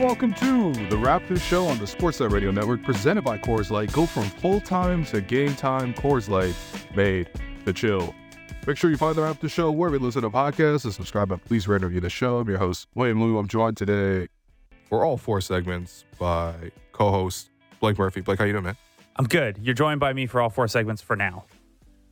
welcome to the Raptors Show on the Sportsnet Radio Network, presented by Coors Light. Go from full time to game time. Coors Light, made to chill. Make sure you find the Raptors Show wherever you listen to podcasts and subscribe and please rate and review the show. I'm your host, William Lou. I'm joined today for all four segments by co-host Blake Murphy. Blake, how you doing, man? I'm good. You're joined by me for all four segments for now.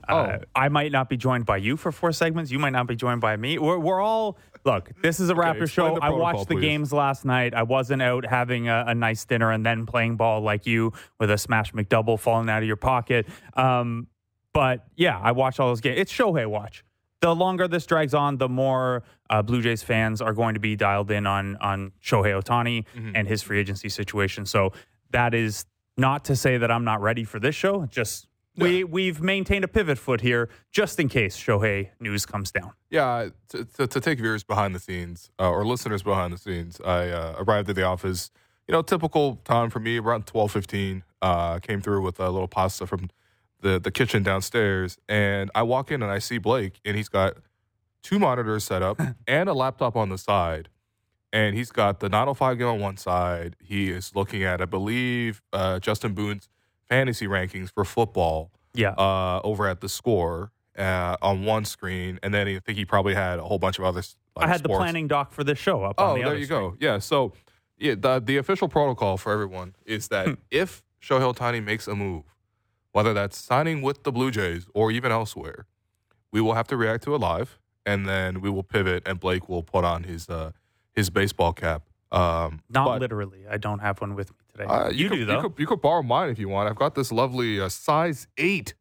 Uh, Oh. I might not be joined by you for four segments. You might not be joined by me. We're, we're all look. This is a Raptor explain show. I watched the please. games last night. I wasn't out having a, a nice dinner and then playing ball like you with a smash McDouble falling out of your pocket. Um, but yeah, I watched all those games. It's Shohei watch. The longer this drags on, the more uh, Blue Jays fans are going to be dialed in on on Shohei Ohtani Mm-hmm. and his free agency situation. So that is not to say that I'm not ready for this show. Just we we've maintained a pivot foot here just in case Shohei news comes down. Yeah, to, to, to take viewers behind the scenes uh, or listeners behind the scenes, I uh, arrived at the office. You know, typical time for me around twelve fifteen. Uh, came through with a little pasta from the the kitchen downstairs, and I walk in and I see Blake, and he's got two monitors set up and a laptop on the side, and he's got the 905 game on one side. He is looking at, I believe, uh, Justin Boone's fantasy rankings for football Yeah. uh, over at the score uh, on one screen, and then I think he probably had a whole bunch of other. Like I had the sports. planning doc for this show up. Oh, on the there you screen. go. Yeah. So, yeah, the the official protocol for everyone is Hmm. that if Shohei Ohtani makes a move, whether that's signing with the Blue Jays or even elsewhere, we will have to react to it live, and then we will pivot, and Blake will put on his uh, his baseball cap. Um, Not but- literally. I don't have one with me today. uh, you, could, do though. You could, you could borrow mine if you want. I've got this lovely uh, size eight,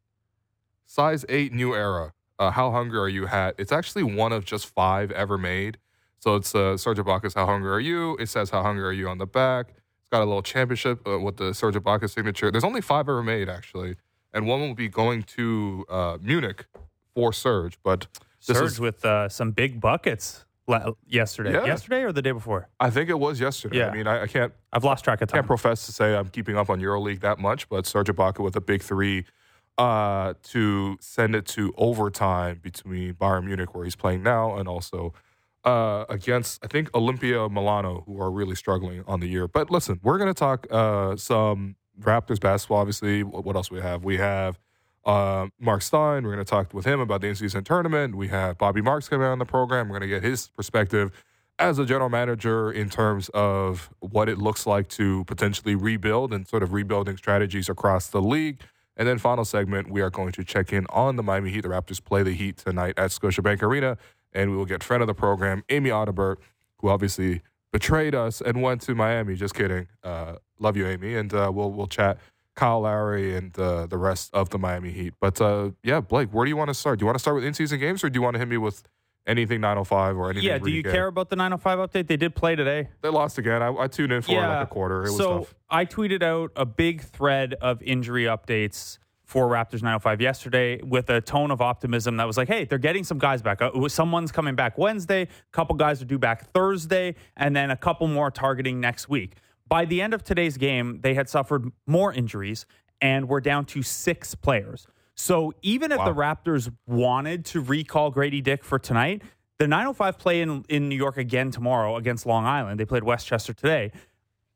size eight new era. Uh, How hungry are you hat? It's actually one of just five ever made. So it's uh, Serge Ibaka's How hungry are you? It says How hungry are you on the back. It's got a little championship uh, with the Serge Ibaka signature. There's only five ever made actually, and one will be going to uh, Munich for Serge. But this Serge is, with uh, some big buckets la- yesterday. Yeah. Yesterday or the day before? I think it was yesterday. Yeah. I mean, I, I can't I've lost track of time. I can't profess to say I'm keeping up on EuroLeague that much, but Serge Ibaka with a big three uh, to send it to overtime between Bayern Munich, where he's playing now, and also uh, against I think Olympia Milano, who are really struggling on the year. But listen, we're going to talk uh, some Raptors basketball. Obviously, what what else we have? We have. Uh, Marc Stein, we're going to talk with him about the in-season tournament. We have Bobby Marks coming on the program. We're going to get his perspective as a general manager in terms of what it looks like to potentially rebuild and sort of rebuilding strategies across the league. And then final segment, we are going to check in on the Miami Heat. The Raptors play the Heat tonight at Scotiabank Arena, and we will get friend of the program, Amy Audibert, who obviously betrayed us and went to Miami. Just kidding. Uh, love you, Amy, and uh, we'll we'll chat Kyle Lowry and uh, the rest of the Miami Heat. But uh, yeah, Blake, where do you want to start? Do you want to start with in-season games, or do you want to hit me with anything 905 or anything? yeah. Do you care about the 905 update? They did play today. They lost again. I, I tuned in for like a quarter. It was so tough. I tweeted out a big thread of injury updates for Raptors 905 yesterday with a tone of optimism that was like, hey, they're getting some guys back. Uh, someone's coming back Wednesday, a couple guys are due back Thursday, and then a couple more targeting next week. By the end of today's game, they had suffered more injuries and were down to six players. So even if the Raptors wanted to recall Gradey Dick for tonight, the 905 play in, in New York again tomorrow against Long Island. They played Westchester today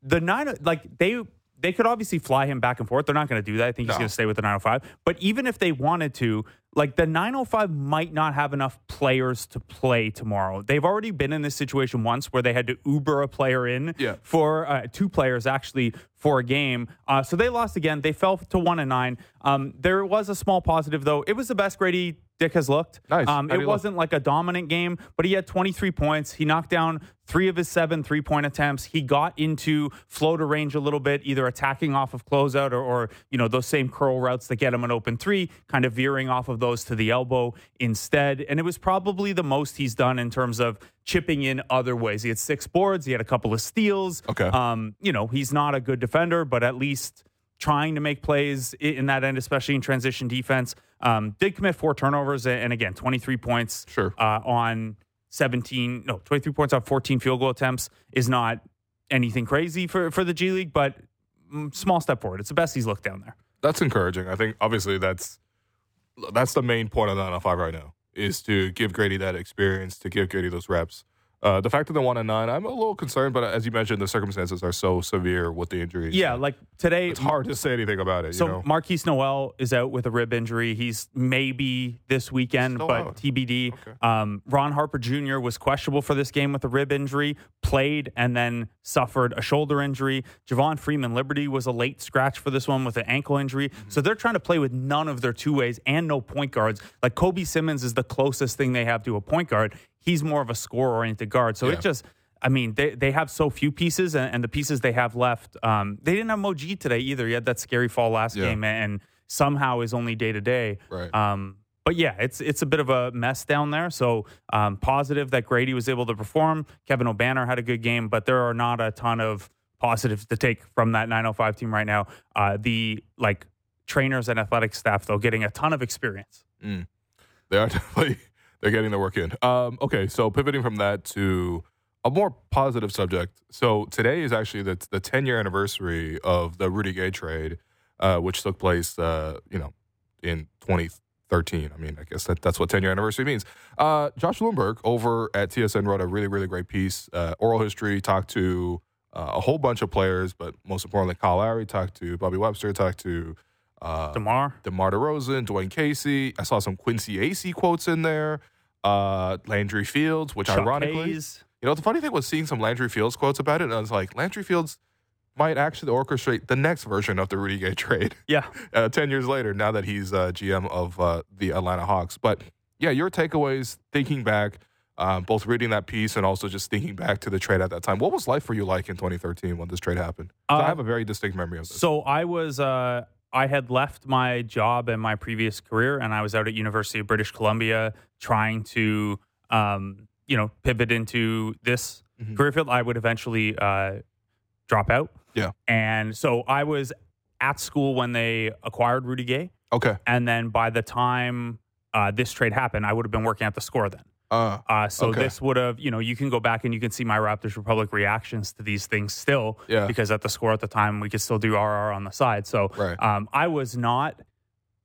the nine like they they could obviously fly him back and forth. They're not going to do that. I think he's No. going to stay with the 905. But even if they wanted to, like the 905 might not have enough players to play tomorrow. They've already been in this situation once where they had to Uber a player in Yeah. for uh, two players actually for a game. Uh, so they lost again. They fell to one and nine. Um, there was a small positive though. It was the best Gradey Dick has looked. Nice. Um, it wasn't like a dominant game, but he had 23 points. He knocked down three of his seven three point attempts. He got into floater range a little bit, either attacking off of closeout or, or you know those same curl routes that get him an open three, kind of veering off of those to the elbow instead. And it was probably the most he's done in terms of chipping in other ways. He had six boards. He had a couple of steals. Okay. Um, you know he's not a good defender, but at least trying to make plays in that end, especially in transition defense. Um, did commit four turnovers and again, 23 points Sure. uh, on 17, no, 23 points on 14 field goal attempts is not anything crazy for, for the G League, but mm, small step forward. It's the best he's looked down there. That's encouraging. I think obviously that's that's the main point of the 905 right now is to give Gradey that experience, to give Gradey those reps. Uh, the fact that they won a nine, I'm a little concerned, but as you mentioned, the circumstances are so severe with the injuries. Yeah, like today, it's hard to say anything about it. So you know? Markquis Nowell is out with a rib injury. He's maybe this weekend, but out. TBD. Okay. Um, Ron Harper Jr. was questionable for this game with a rib injury, played and then suffered a shoulder injury. Javon Freeman Liberty was a late scratch for this one with an ankle injury. Mm-hmm. So they're trying to play with none of their two ways and no point guards. Like Kobe Simmons is the closest thing they have to a point guard. He's more of a score oriented guard. So Yeah. it just I mean, they, they have so few pieces, and, and the pieces they have left, um, they didn't have Moji today either. He had that scary fall last Yeah. game, and somehow is only day to day. Right. Um, but yeah, it's it's a bit of a mess down there. So um, positive that Gradey was able to perform. Kevin Obanor had a good game, but there are not a ton of positives to take from that 905 team right now. Uh, the like trainers and athletic staff though getting a ton of experience. They are definitely they're getting their work in. Um, okay, so pivoting from that to a more positive subject. So today is actually the the 10 year anniversary of the Rudy Gay trade, uh, which took place, uh, you know, in 2013. I mean, I guess that, that's what 10 year anniversary means. Uh, Josh Lewenberg over at TSN wrote a really really great piece, uh, oral history, talked to uh, a whole bunch of players, but most importantly, Kyle Lowry talked to Bobby Webster, talked to. Uh, Demar, DeMar DeRozan, Dwane Casey. I saw some Quincy Acy quotes in there. Uh, Landry Fields, which Chuck ironically, Hayes. you know, the funny thing was seeing some Landry Fields quotes about it, and I was like, Landry Fields might actually orchestrate the next version of the Rudy Gay trade. Yeah. Uh, Ten years later, now that he's uh, GM of uh, the Atlanta Hawks. But yeah, your takeaways, thinking back, um, both reading that piece and also just thinking back to the trade at that time. What was life for you like in 2013 when this trade happened? I Uh, have a very distinct memory of this. So I was uh, I had left my job and my previous career, and I was out at University of British Columbia trying to um, you know pivot into this Mhm. career field. I would eventually uh, drop out. Yeah. and so I was at school when they acquired Rudy Gay, okay. and then by the time uh, this trade happened, I would have been working at the score then. Uh, Uh, so Okay. this would have, you know, you can go back and you can see my Raptors Republic reactions to these things still, Yeah. because at the score at the time we could still do RR on the side. So Right. um, I was not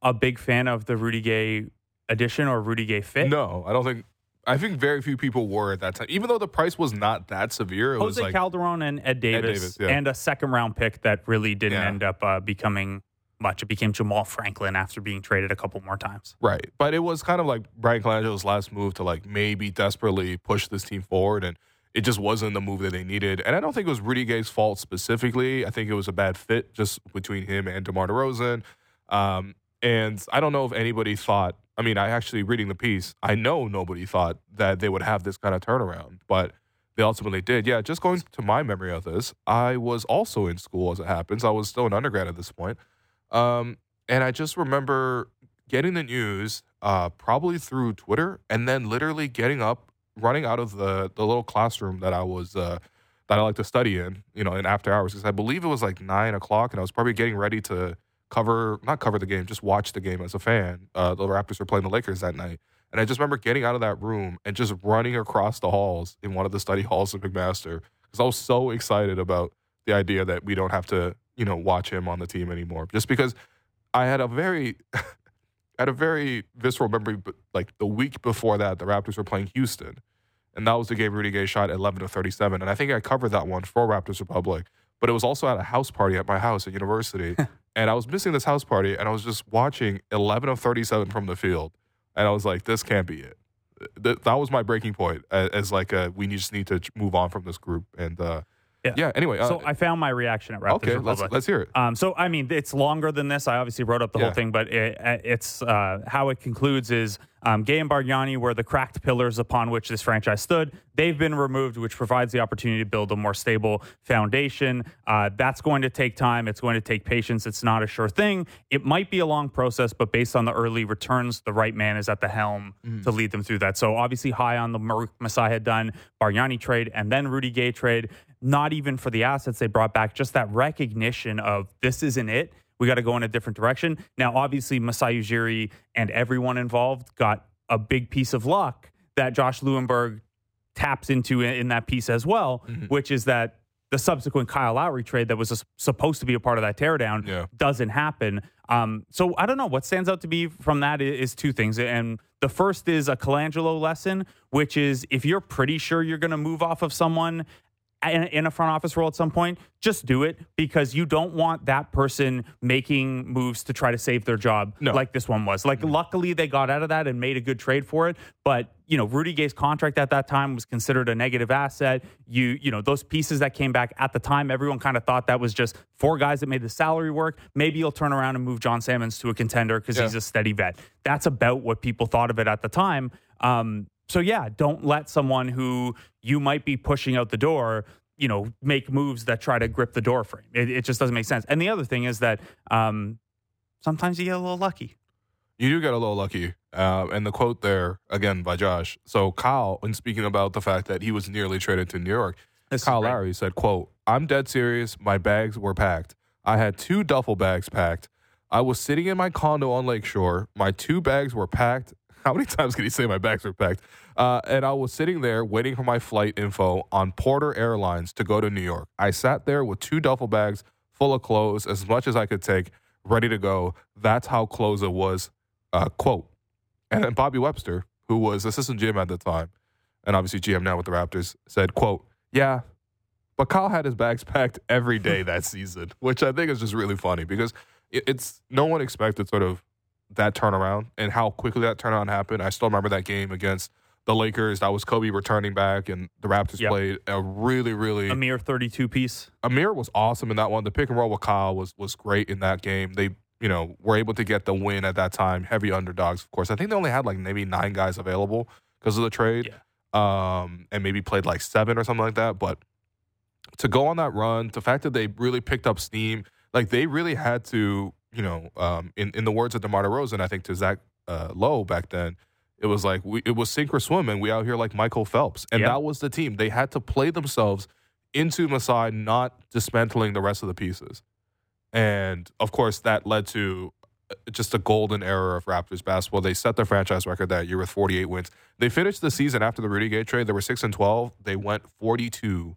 a big fan of the Rudy Gay addition or Rudy Gay fit. No, I don't think. I think very few people were at that time, even though the price was not that severe. It was Jose like Calderon and Ed Davis, Davis, yeah. and a second round pick that really didn't Yeah. end up uh, becoming much. It became Jamaal Franklin after being traded a couple more times. right, but it was kind of like Bryan Colangelo's last move to like maybe desperately push this team forward, and it just wasn't the move that they needed. And I don't think it was Rudy Gay's fault specifically. I think it was a bad fit just between him and DeMar DeRozan. Um, and I don't know if anybody thought. I mean, I actually reading the piece, I know nobody thought that they would have this kind of turnaround, but they ultimately did. Yeah, just going to my memory of this, I was also in school as it happens. I was still an undergrad at this point. Um, and I just remember getting the news uh, probably through Twitter and then literally getting up, running out of the, the little classroom that I was uh, that I like to study in, you know, in after hours because I believe it was like nine o'clock and I was probably getting ready to cover not cover the game, just watch the game as a fan. Uh, the Raptors were playing the Lakers that night. And I just remember getting out of that room and just running across the halls in one of the study halls of McMaster because I was so excited about the idea that we don't have to, you know, watch him on the team anymore. Just because I had a very, I had a very visceral memory. But like the week before that, the Raptors were playing Houston, and that was the game Rudy Gay shot 11 to 37. And I think I covered that one for Raptors Republic. But it was also at a house party at my house at university, and I was missing this house party, and I was just watching 11 of 37 from the field, and I was like, this can't be it. Th- that was my breaking point as, as like a, we just need to move on from this group and uh, Yeah. yeah. Anyway, uh, so I found my reaction at Raptors okay, Republic. let's let's hear it. Um, so I mean, it's longer than this. I obviously wrote up the Yeah. whole thing, but it, it's uh, how it concludes is um, Gay and Bargnani were the cracked pillars upon which this franchise stood. They've been removed, which provides the opportunity to build a more stable foundation. Uh, that's going to take time. It's going to take patience. It's not a sure thing. It might be a long process, but based on the early returns, the right man is at the helm Mm. to lead them through that. So obviously high on the had done Bargnani trade and then Rudy Gay trade. Not even for the assets they brought back, just that recognition of this isn't it. We got to go in a different direction. Now, obviously, Masai Ujiri and everyone involved got a big piece of luck that Josh Lewenberg taps into in, in that piece as well, Mm-hmm. which is that the subsequent Kyle Lowry trade that was s- supposed to be a part of that teardown Yeah. doesn't happen. Um, so I don't know what stands out to me from that is, is two things, and the first is a Colangelo lesson, which is if you're pretty sure you're going to move off of someone in, a front office role at some point, just do it because you don't want that person making moves to try to save their job No. like this one was. Like, luckily they got out of that and made a good trade for it. But you know, Rudy Gay's contract at that time was considered a negative asset. You, you know, those pieces that came back at the time, everyone kind of thought that was just four guys that made the salary work. Maybe you'll turn around and move John Salmons to a contender because Yeah. he's a steady vet. That's about what people thought of it at the time. Um, so yeah, don't let someone who you might be pushing out the door, you know, make moves that try to grip the door frame. It, it just doesn't make sense. And the other thing is that um, sometimes you get a little lucky. You do get a little lucky. Uh, and the quote there, again, by Josh. So Kyle, in speaking about the fact that he was nearly traded to New York, This is Kyle great. Lowry said, quote, I'm dead serious. My bags were packed. I had two duffel bags packed. I was sitting in my condo on Lakeshore. My two bags were packed. How many times can he say my bags were packed? Uh, and I was sitting there waiting for my flight info on Porter Airlines to go to New York. I sat there with two duffel bags full of clothes, as much as I could take, ready to go. That's how close it was. Uh, quote. And then Bobby Webster, who was assistant GM at the time, and obviously GM now with the Raptors, said, quote, yeah, but Kyle had his bags packed every day that season, which I think is just really funny because it's no one expected sort of that turnaround and how quickly that turnaround happened. I still remember that game against the Lakers. That was Kobe returning back, and the Raptors Yep. played a really, really. Amir 32 piece. Amir was awesome in that one. The pick and roll with Kyle was was great in that game. They, you know, were able to get the win at that time. Heavy underdogs, of course. I think they only had like maybe nine guys available because of the trade, um, and maybe played like seven or something like that. But to go on that run, the fact that they really picked up steam, like they really had to, you know, um, in in the words of DeMar DeRozan, I think to Zach uh, Lowe back then, it was like we, it was sink or swim, and we out here like Michael Phelps, and Yeah. that was the team. They had to play themselves into Masai, not dismantling the rest of the pieces, and of course that led to uh, just a golden era of Raptors basketball. They set the franchise record that year with 48 wins. They finished the season after the Rudy Gay trade. They were six and 12. They went 42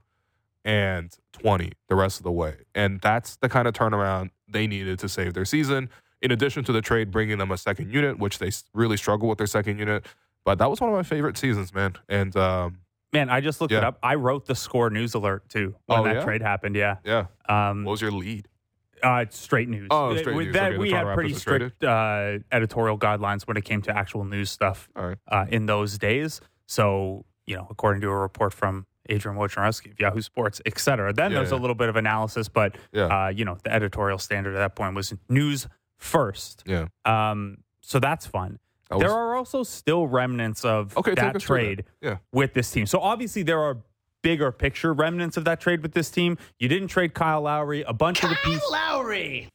and 20 the rest of the way. And that's the kind of turnaround they needed to save their season. In addition to the trade bringing them a second unit, which they really struggle with their second unit. But that was one of my favorite seasons, man. And um, Man, I just looked it up. I wrote the score news alert too when Oh, that yeah? trade happened. Yeah. yeah, Um, what was your lead? Uh, it's straight news. Oh, straight With news. That, Okay, we had pretty strict uh, editorial guidelines when it came to actual news stuff right. uh, in those days. So, you know, according to a report from Adrian Wojnarowski of Yahoo Sports, et cetera. Then Yeah, there's yeah. a little bit of analysis, but, Yeah. uh, you know, the editorial standard at that point was news first. Yeah. Um, so that's fun. That there are also still remnants of Okay, that us through that. trade Yeah. with this team. So obviously there are bigger picture remnants of that trade with this team. You didn't trade Kyle Lowry. A bunch of the pieces. Lowry.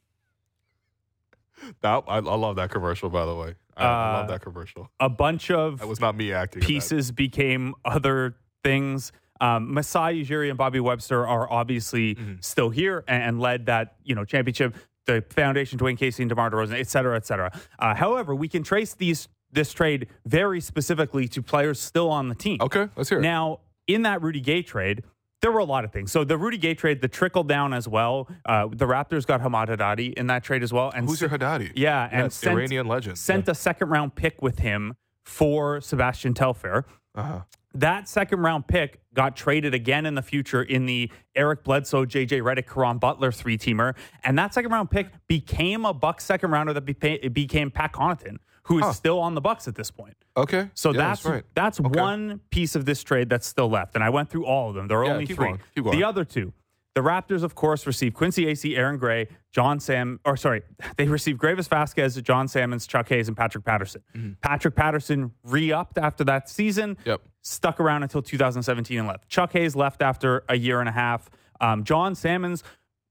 That, I, I love that commercial, by the way. I, I love Uh, that commercial. A bunch of That was not me acting. pieces became other things. Um, Masai Ujiri and Bobby Webster are obviously Mhm. still here and, and led that you know championship. The foundation, Dwane Casey and DeMar DeRozan, et cetera, et cetera. Uh, however, we can trace these this trade very specifically to players still on the team. Okay, let's hear it. Now, in that Rudy Gay trade, there were a lot of things. So the Rudy Gay trade, the trickle down as well. Uh, the Raptors got Hamed Haddadi in that trade as well. And Who's your Haddadi? yeah, and sent, Iranian legend. sent a second round pick with him for Sebastian Telfair. Uh-huh. That second round pick got traded again in the future in the Eric Bledsoe, JJ Redick, Caron Butler three teamer. And that second round pick became a Bucks second rounder that bepa- became Pat Connaughton, who is Huh. still on the Bucks at this point. Okay. So Yeah, that's right. that's Okay. one piece of this trade that's still left. And I went through all of them. There are Yeah, only three. going, going. The other two. The Raptors, of course, received Quincy Acy, Aaron Gray, John Sam, or sorry, they received Greivis Vasquez, John Salmons, Chuck Hayes, and Patrick Patterson. Patrick Patterson re-upped after that season. Mm-hmm. Yep. Stuck around until 2017 and left. Chuck Hayes left after a year and a half. Um, John Salmons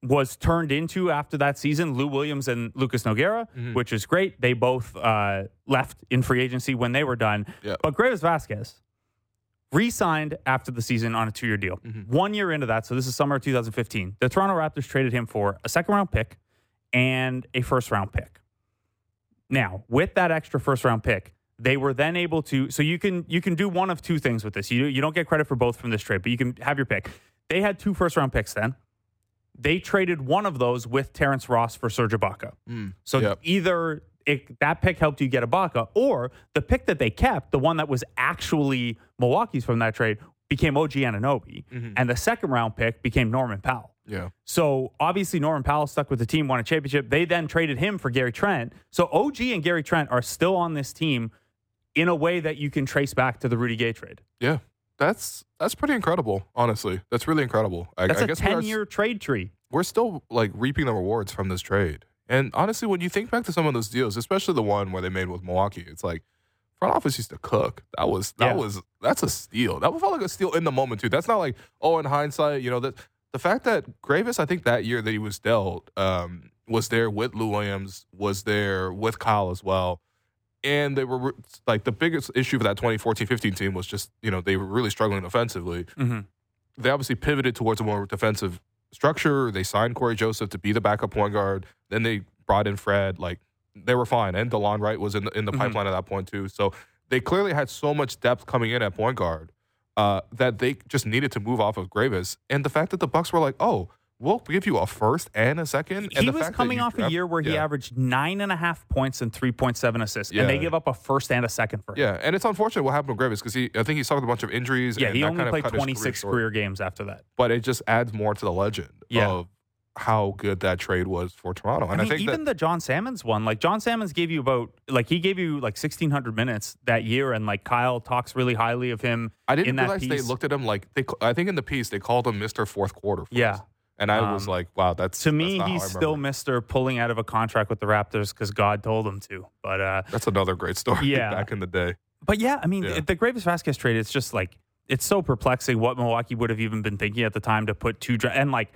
was turned into after that season Lou Williams and Lucas Nogueira, Mm-hmm. which is great. They both uh, left in free agency when they were done. Yep. But Greivis Vasquez re-signed after the season on a two-year deal. Mm-hmm. One year into that, so this is summer of 2015. The Toronto Raptors traded him for a second-round pick and a first-round pick. Now, with that extra first-round pick, they were then able to. So you can you can do one of two things with this. You you don't get credit for both from this trade, but you can have your pick. They had two first-round picks then. They traded one of those with Terrence Ross for Serge Ibaka. Mm, so Yep. either it, that pick helped you get Ibaka, or the pick that they kept, the one that was actually Milwaukee's from that trade, became OG Anunoby, mm-hmm. and the second round pick became Norman Powell. Yeah. So obviously Norman Powell stuck with the team, won a championship. They then traded him for Gary Trent. So OG and Gary Trent are still on this team in a way that you can trace back to the Rudy Gay trade. Yeah. That's that's pretty incredible, honestly. That's really incredible. I, That's I a guess we are ten year trade tree. we're still like reaping the rewards from this trade. And honestly, when you think back to some of those deals, especially the one where they made with Milwaukee, it's like front office used to cook. That was that Yeah. was that's a steal. That felt like a steal in the moment too. That's not like oh, in hindsight, you know that the fact that Greivis, I think that year that he was dealt, um, was there with Lou Williams, was there with Kyle as well. And they were like the biggest issue for that 2014-15 team was just, you know, they were really struggling offensively Mhm. they obviously pivoted towards a more defensive structure. They signed Cory Joseph to be the backup point guard. Then they brought in Fred. Like they were fine, and Delon Wright was in the, in the Mhm. pipeline at that point too. So they clearly had so much depth coming in at point guard uh, that they just needed to move off of Greivis. And the fact that the Bucks were like, "Oh, we'll give you a first and a second. And He was coming you off a year where he averaged nine and a half points and three point seven assists, and they give up a first and a second for him. Yeah, and it's unfortunate what happened with Greivis because he, I think he suffered a bunch of injuries. Yeah, he only played 26 short. career games after that. but it just adds more to the legend Yeah. of how good that trade was for Toronto. And I I, think even that, the John Salmons one, like John Salmons gave you about, like he gave you like 1,600 minutes that year, and like Kyle talks really highly of him. I didn't in that realize they looked at him like they. I think in the piece they called him Mister Fourth Quarter. Yeah. And I was Um, like, wow, that's To me, that's he's still. Mister pulling out of a contract with the Raptors because God told him to. But uh, That's another great story. Yeah. back in the day. But yeah, I mean, Yeah. the Greivis Vasquez trade, it's just like, it's so perplexing what Milwaukee would have even been thinking at the time to put two, dra- and like,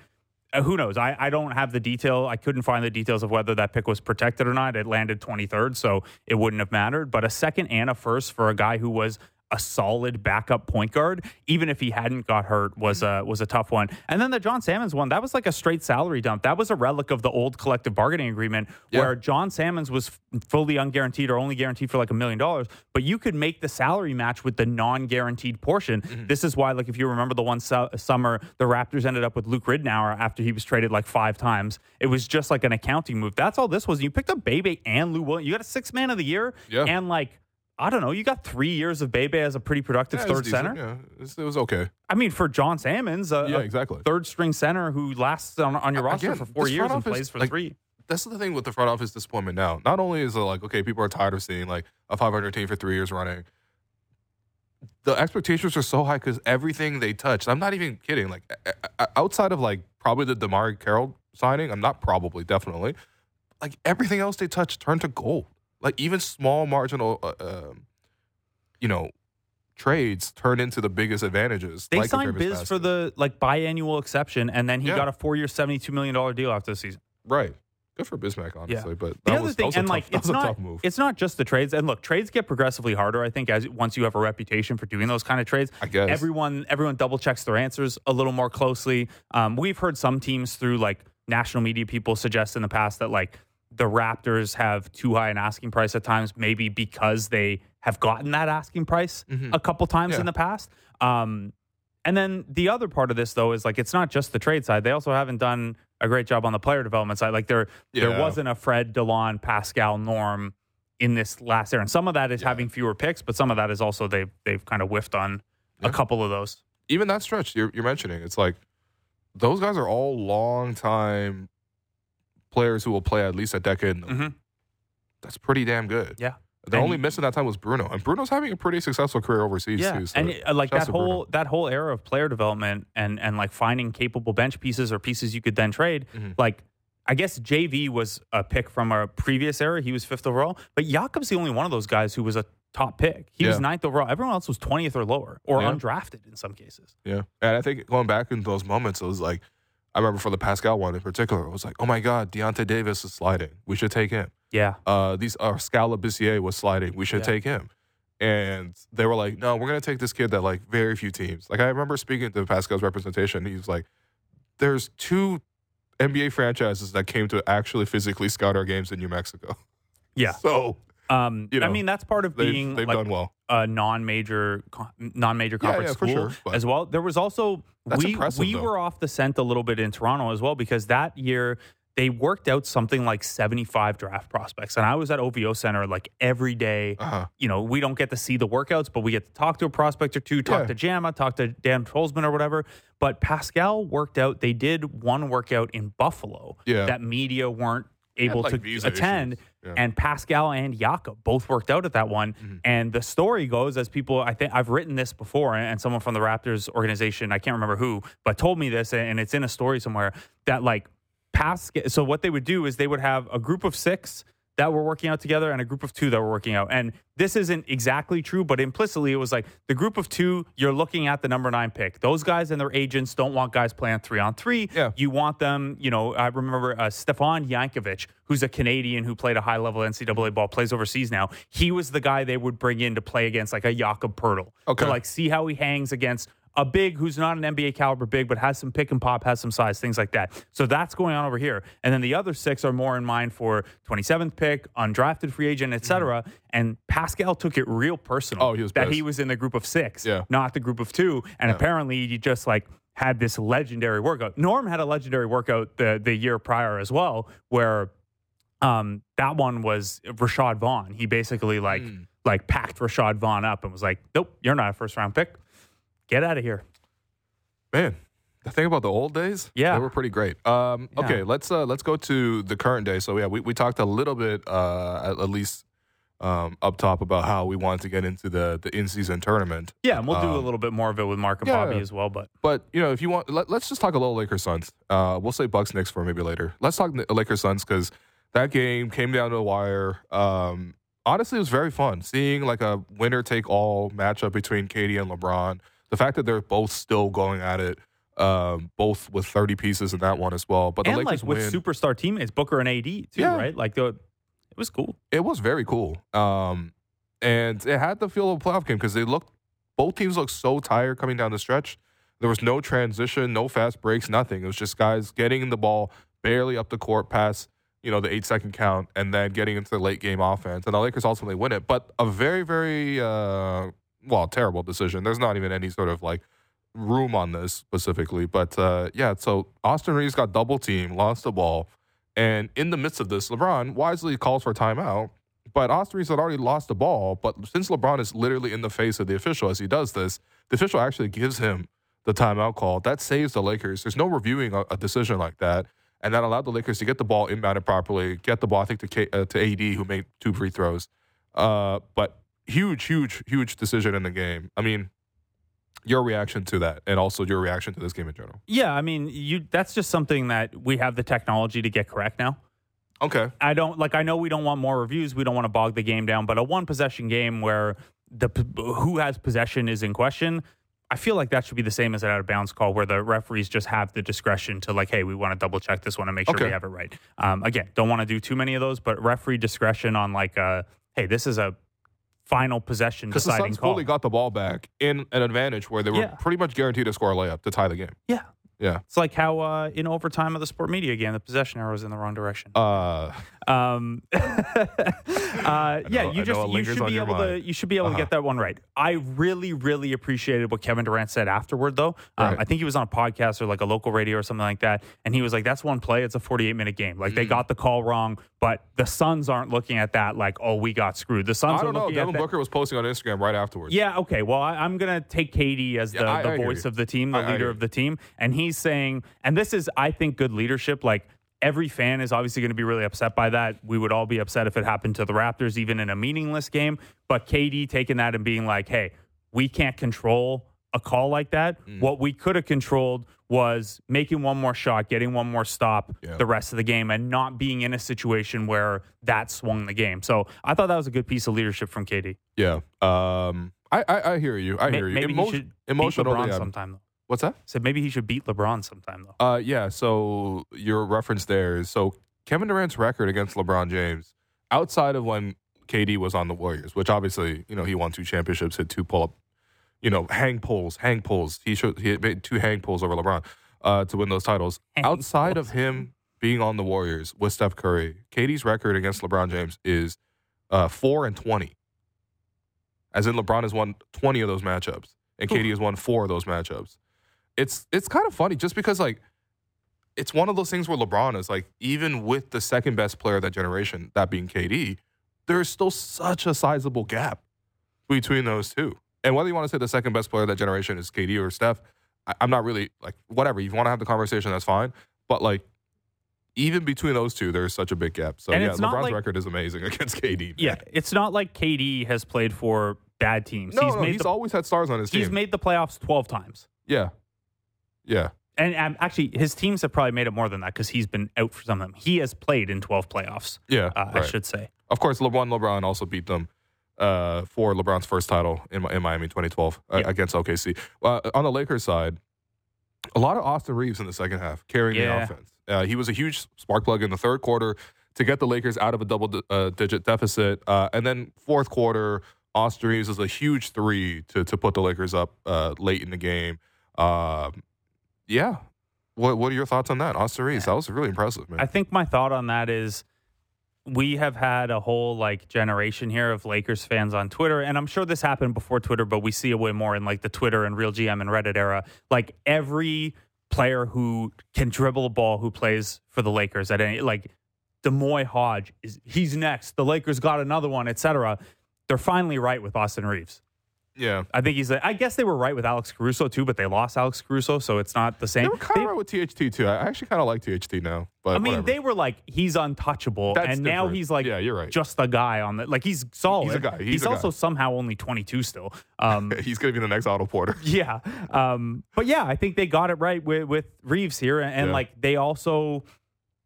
uh, who knows? I, I don't have the detail. I couldn't find the details of whether that pick was protected or not. It landed 23rd, so it wouldn't have mattered. But a second and a first for a guy who was a solid backup point guard, even if he hadn't got hurt, was a was a tough one. And then the John Salmons one, that was like a straight salary dump. That was a relic of the old collective bargaining agreement Yeah. where John Salmons was f- fully unguaranteed or only guaranteed for like a million dollars, but you could make the salary match with the non-guaranteed portion. Mm-hmm. This is why, like, if you remember the one su- summer, the Raptors ended up with Luke Ridnour after he was traded like five times. It was just like an accounting move. That's all this was. You picked up Bebe and Lou Williams. You got a six man of the year, Yeah. and like. I don't know. You got three years of Bebe as a pretty productive Yeah, third center. Yeah, it was, it was okay. I mean, for John Salmons, a, Yeah, exactly. third string center who lasts on, on your roster again, for four years and office, plays for like, three. That's the thing with the front office disappointment now. Not only is it like, okay, people are tired of seeing like a 500 team for three years running. The expectations are so high because everything they touch. I'm not even kidding. Like outside of like probably the DeMarre Carroll signing, I'm not probably definitely. Like everything else they touch turned to gold. Like even small marginal, uh, um, you know, trades turn into the biggest advantages. They like signed Biz for the like biannual exception, and then he Yeah. got a four-year, seventy-two million dollar deal after the season. right. Good for Bismack, honestly, but The other was, thing, that was and tough, like it's a not tough move. it's not just the trades. And look, trades get progressively harder. I think as once you have a reputation for doing those kind of trades, I guess. everyone everyone double checks their answers a little more closely. Um, we've heard some teams through like national media people suggest in the past that like the Raptors have too high an asking price at times, maybe because they have gotten that asking price a couple times Yeah. in the past. Um, and then the other part of this though is like it's not just the trade side. They also haven't done a great job on the player development side. Like there there wasn't a Fred DeLon, Pascal, Norm in this last era. And some of that is having fewer picks, but some of that is also they've they've kind of whiffed on a couple of those. even that stretch you're, you're mentioning, it's like those guys are all long time players who will play at least a decade. Mhm. That's pretty damn good. Yeah. The And only missing that time was Bruno, and Bruno's having a pretty successful career overseas Yeah, too. So and uh, like that to Bruno. whole that whole era of player development and and like finding capable bench pieces or pieces you could then trade. Mhm. Like I guess JV was a pick from a previous era. He was fifth overall, but Jakob's the only one of those guys who was a top pick. He was ninth overall. Everyone else was twentieth or lower or Yeah. undrafted in some cases. Yeah, and I think going back in those moments, it was like I remember for the Pascal one in particular, it was like, oh my god, Deyonta Davis is sliding. We should take him. Yeah, Uh, these uh, Skal Labissiere was sliding. We should Yeah. take him. And they were like, no, we're gonna take this kid that like very few teams. Like I remember speaking to Pascal's representation. He was like, there's two NBA franchises that came to actually physically scout our games in New Mexico. yeah. So Um, You know, I mean, that's part of they've, being they've like done well. a non-major non-major Yeah, conference yeah, for school sure, as well. There was also That's we impressive, we though. were off the scent a little bit in Toronto as well because that year they worked out something like 75 draft prospects and I was at OVO Center like every day. Uh-huh. You know, we don't get to see the workouts, but we get to talk to a prospect or two, talk Yeah. to Jama, talk to Dan Tolzman or whatever. But Pascal worked out. They did one workout in Buffalo Yeah. that media weren't able like, to attend. Yeah. And Pascal and Jakob both worked out at that one. Mm-hmm. And the story goes, as people, I think I've written this before, and someone from the Raptors organization, I can't remember who, but told me this, and it's in a story somewhere that like Pascal. So what they would do is they would have a group of six that were working out together and a group of two that were working out. And this isn't exactly true, but implicitly it was like the group of two, you're looking at the number nine pick. Those guys and their agents don't want guys playing three on three. Yeah. You want them, you know, I remember uh, Stefan Jankovic, who's a Canadian who played a high level NCAA ball, plays overseas now. He was the guy they would bring in to play against like a Jakob Poeltl. Okay. To like see how he hangs against a big who's not an NBA caliber big, but has some pick and pop, has some size, things like that. So that's going on over here. And then the other six are more in mind for 27th pick, undrafted free agent, et cetera. And Pascal took it real personal Oh, he was that pissed. he was in the group of six, Yeah. not the group of two. And apparently he just like had this legendary workout. Norm had a legendary workout the, the year prior as well, where um, that one was Rashad Vaughn. He basically like Hmm. like packed Rashad Vaughn up and was like, "Nope, you're not a first round pick. Get out of here." Man, the thing about the old days, Yeah. they were pretty great. Um, Yeah. okay, let's uh, let's go to the current day. So yeah, we, we talked a little bit, uh, at, least um, up top, about how we wanted to get into the the in season tournament. Yeah, and we'll do a Um, little bit more of it with Marc and yeah. Bobby as well. But But you know, if you want, let, us just talk a little Lakers Suns. Uh, we'll say Bucks Knicks for maybe later. Let's talk Lakers Suns because that game came down to the wire. Um, honestly, it was very fun seeing like a winner take all matchup between KD and LeBron. The fact that they're both still going at it, um, both with 30 pieces in that one as well. But the and Lakers like with win. superstar teammates, Booker and AD too, Yeah. right? Like the, it was cool. it was very cool. Um, and it had the feel of a playoff game because they looked, both teams looked so tired coming down the stretch. There was no transition, no fast breaks, nothing. It was just guys getting the ball barely up the court past, you know, the eight second count and then getting into the late game offense. And the Lakers ultimately win it. But a very, very, uh, well, terrible decision. There's not even any sort of like room on this specifically. But uh, yeah, so Austin Reaves got double team, lost the ball. And in the midst of this, LeBron wisely calls for a timeout. But Austin Reaves had already lost the ball. But since LeBron is literally in the face of the official as he does this, the official actually gives him the timeout call. That saves the Lakers. There's no reviewing a, a decision like that. And that allowed the Lakers to get the ball inbounded properly, get the ball, I think, to, K, uh, to AD, who made two free throws. Uh, but huge, huge, huge decision in the game. I mean, your reaction to that and also your reaction to this game in general. Yeah, I mean, you. That's just something that we have the technology to get correct now. Okay. I don't like. I know we don't want more reviews. We don't want to bog the game down. But a one possession game where the who has possession is in question. I feel like that should be the same as an out of bounds call, where the referees just have the discretion to like, hey, we want to double check this one and make sure Okay. we have it right. Um, again, don't want to do too many of those, but referee discretion on like, uh, hey, this is a final possession Because the deciding Suns call. fully got the ball back in an advantage where they were Yeah. pretty much guaranteed to score a layup to tie the game. yeah, Yeah. it's like how uh, in overtime of the sport media game, the possession arrow was in the wrong direction. Uh, Um, uh, yeah, know- you just you should be able to you should be able to Uh-huh. get that one right. I really really appreciated what Kevin Durant said afterward, though. Um, Right. I think he was on a podcast or like a local radio or something like that, and he was like, "That's one play. It's a 48 minute game. Like Mm. they got the call wrong, but the Suns aren't looking at that like, oh, we got screwed. The Suns aren't. I don't know. Devin. Booker was posting on Instagram right afterwards. Yeah, okay. Well, I, I'm going to take KD as the, Yeah, I- the I voice of the team, the I- leader of the team. And he's saying, and this is, I think, good leadership. Like, every fan is obviously going to be really upset by that. We would all be upset if it happened to the Raptors, even in a meaningless game. But KD taking that and being like, hey, we can't control a call like that. Mm. What we could have controlled was making one more shot, getting one more stop Yeah. the rest of the game, and not being in a situation where that swung the game. So I thought that was a good piece of leadership from KD. Yeah. Um, I, I, I hear you. I May- hear you. Maybe Emo- he should beat LeBron I'm- sometime though. What's that? Said maybe he should beat LeBron sometime though. Uh, yeah. So your reference there is so Kevin Durant's record against LeBron James, outside of when KD was on the Warriors, which obviously you know he won two championships, hit two pull up, you know, hang pulls, hang pulls. He showed he made two hang pulls over LeBron uh, to win those titles. Hang outside pulls. of him being on the Warriors with Steph Curry, KD's record against LeBron James is uh, four and twenty. As in, LeBron has won twenty of those matchups, and KD has won four of those matchups. It's it's kind of funny just because like it's one of those things where LeBron is like even with the second best player of that generation, that being KD, there's still such a sizable gap between those two. And whether you want to say the second best player of that generation is KD or Steph, I, I'm not really like whatever. You want to have the conversation, that's fine. But like even between those two, there's such a big gap. So And yeah, LeBron's like- record is amazing against KD. man. Yeah, it's not like KD has played for bad teams. No, he's no, made he's the, always had stars on his he's team. He's made the playoffs 12 times. yeah. Yeah. And um, actually, his teams have probably made it more than that because he's been out for some of them. He has played in 12 playoffs, Yeah. uh, I should say. Of course, LeBron LeBron also beat them uh, for LeBron's first title in, in Miami 2012 uh, Yeah. against OKC. Uh, on the Lakers side, a lot of Austin Reaves in the second half carrying the offense. Uh, he was a huge spark plug in the third quarter to get the Lakers out of a double di- uh, digit deficit. Uh, and then fourth quarter, Austin Reaves is a huge three to, to put the Lakers up uh, late in the game. Um, yeah. What, what are your thoughts on that? Austin Reaves, that was really impressive, man. I think my thought on that is we have had a whole like generation here of Lakers fans on Twitter, and I'm sure this happened before Twitter, but we see it way more in like the Twitter and Real GM and Reddit era. Like every player who can dribble a ball who plays for the Lakers at any like Demoy Hodge is he's next. The Lakers got another one, etc. They're finally right with Austin Reaves. Yeah. I think he's. I guess they were right with Alex Caruso too, but they lost Alex Caruso, so it's not the same. They were kind They- of right with THT too. I actually kind of like THT now, but I mean, whatever. they were like he's untouchable, That's and now he's like Yeah, you're right. just a guy on the like he's solid. He's a guy. He's a also guy. somehow only 22 still. Um, he's gonna be the next Otto Porter. yeah, um, but yeah, I think they got it right with, with Reaves here, and Yeah. like they also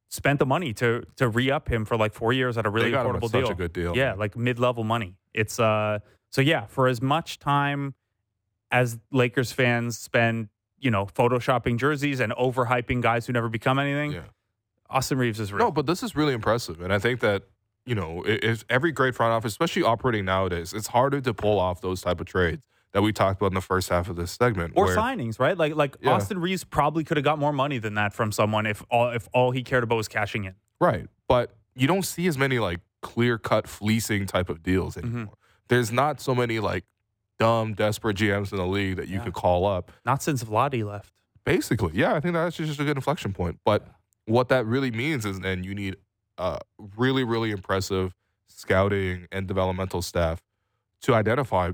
spent the money to to re up him for like four years at a really got him at affordable such deal. a good deal, Yeah, like mid level money. It's uh so yeah for as much time as Lakers fans spend. You know, photoshopping jerseys and overhyping guys who never become anything. Yeah. Austin Reaves is real. No, but this is really impressive, and I think that you know, if every great front office, especially operating nowadays, it's harder to pull off those type of trades that we talked about in the first half of this segment. or where- signings, right? Like like Yeah. Austin Reaves probably could have got more money than that from someone if all if all he cared about was cashing in. Right. But you don't see as many like clear cut fleecing type of deals Mm-hmm. There's not so many like dumb, desperate GMs in the league that you Yeah. could call up. Not since Vladi left. Basically, yeah, I think that's just a good inflection point. But what that really means is then you need a really, really impressive scouting and developmental staff to identify,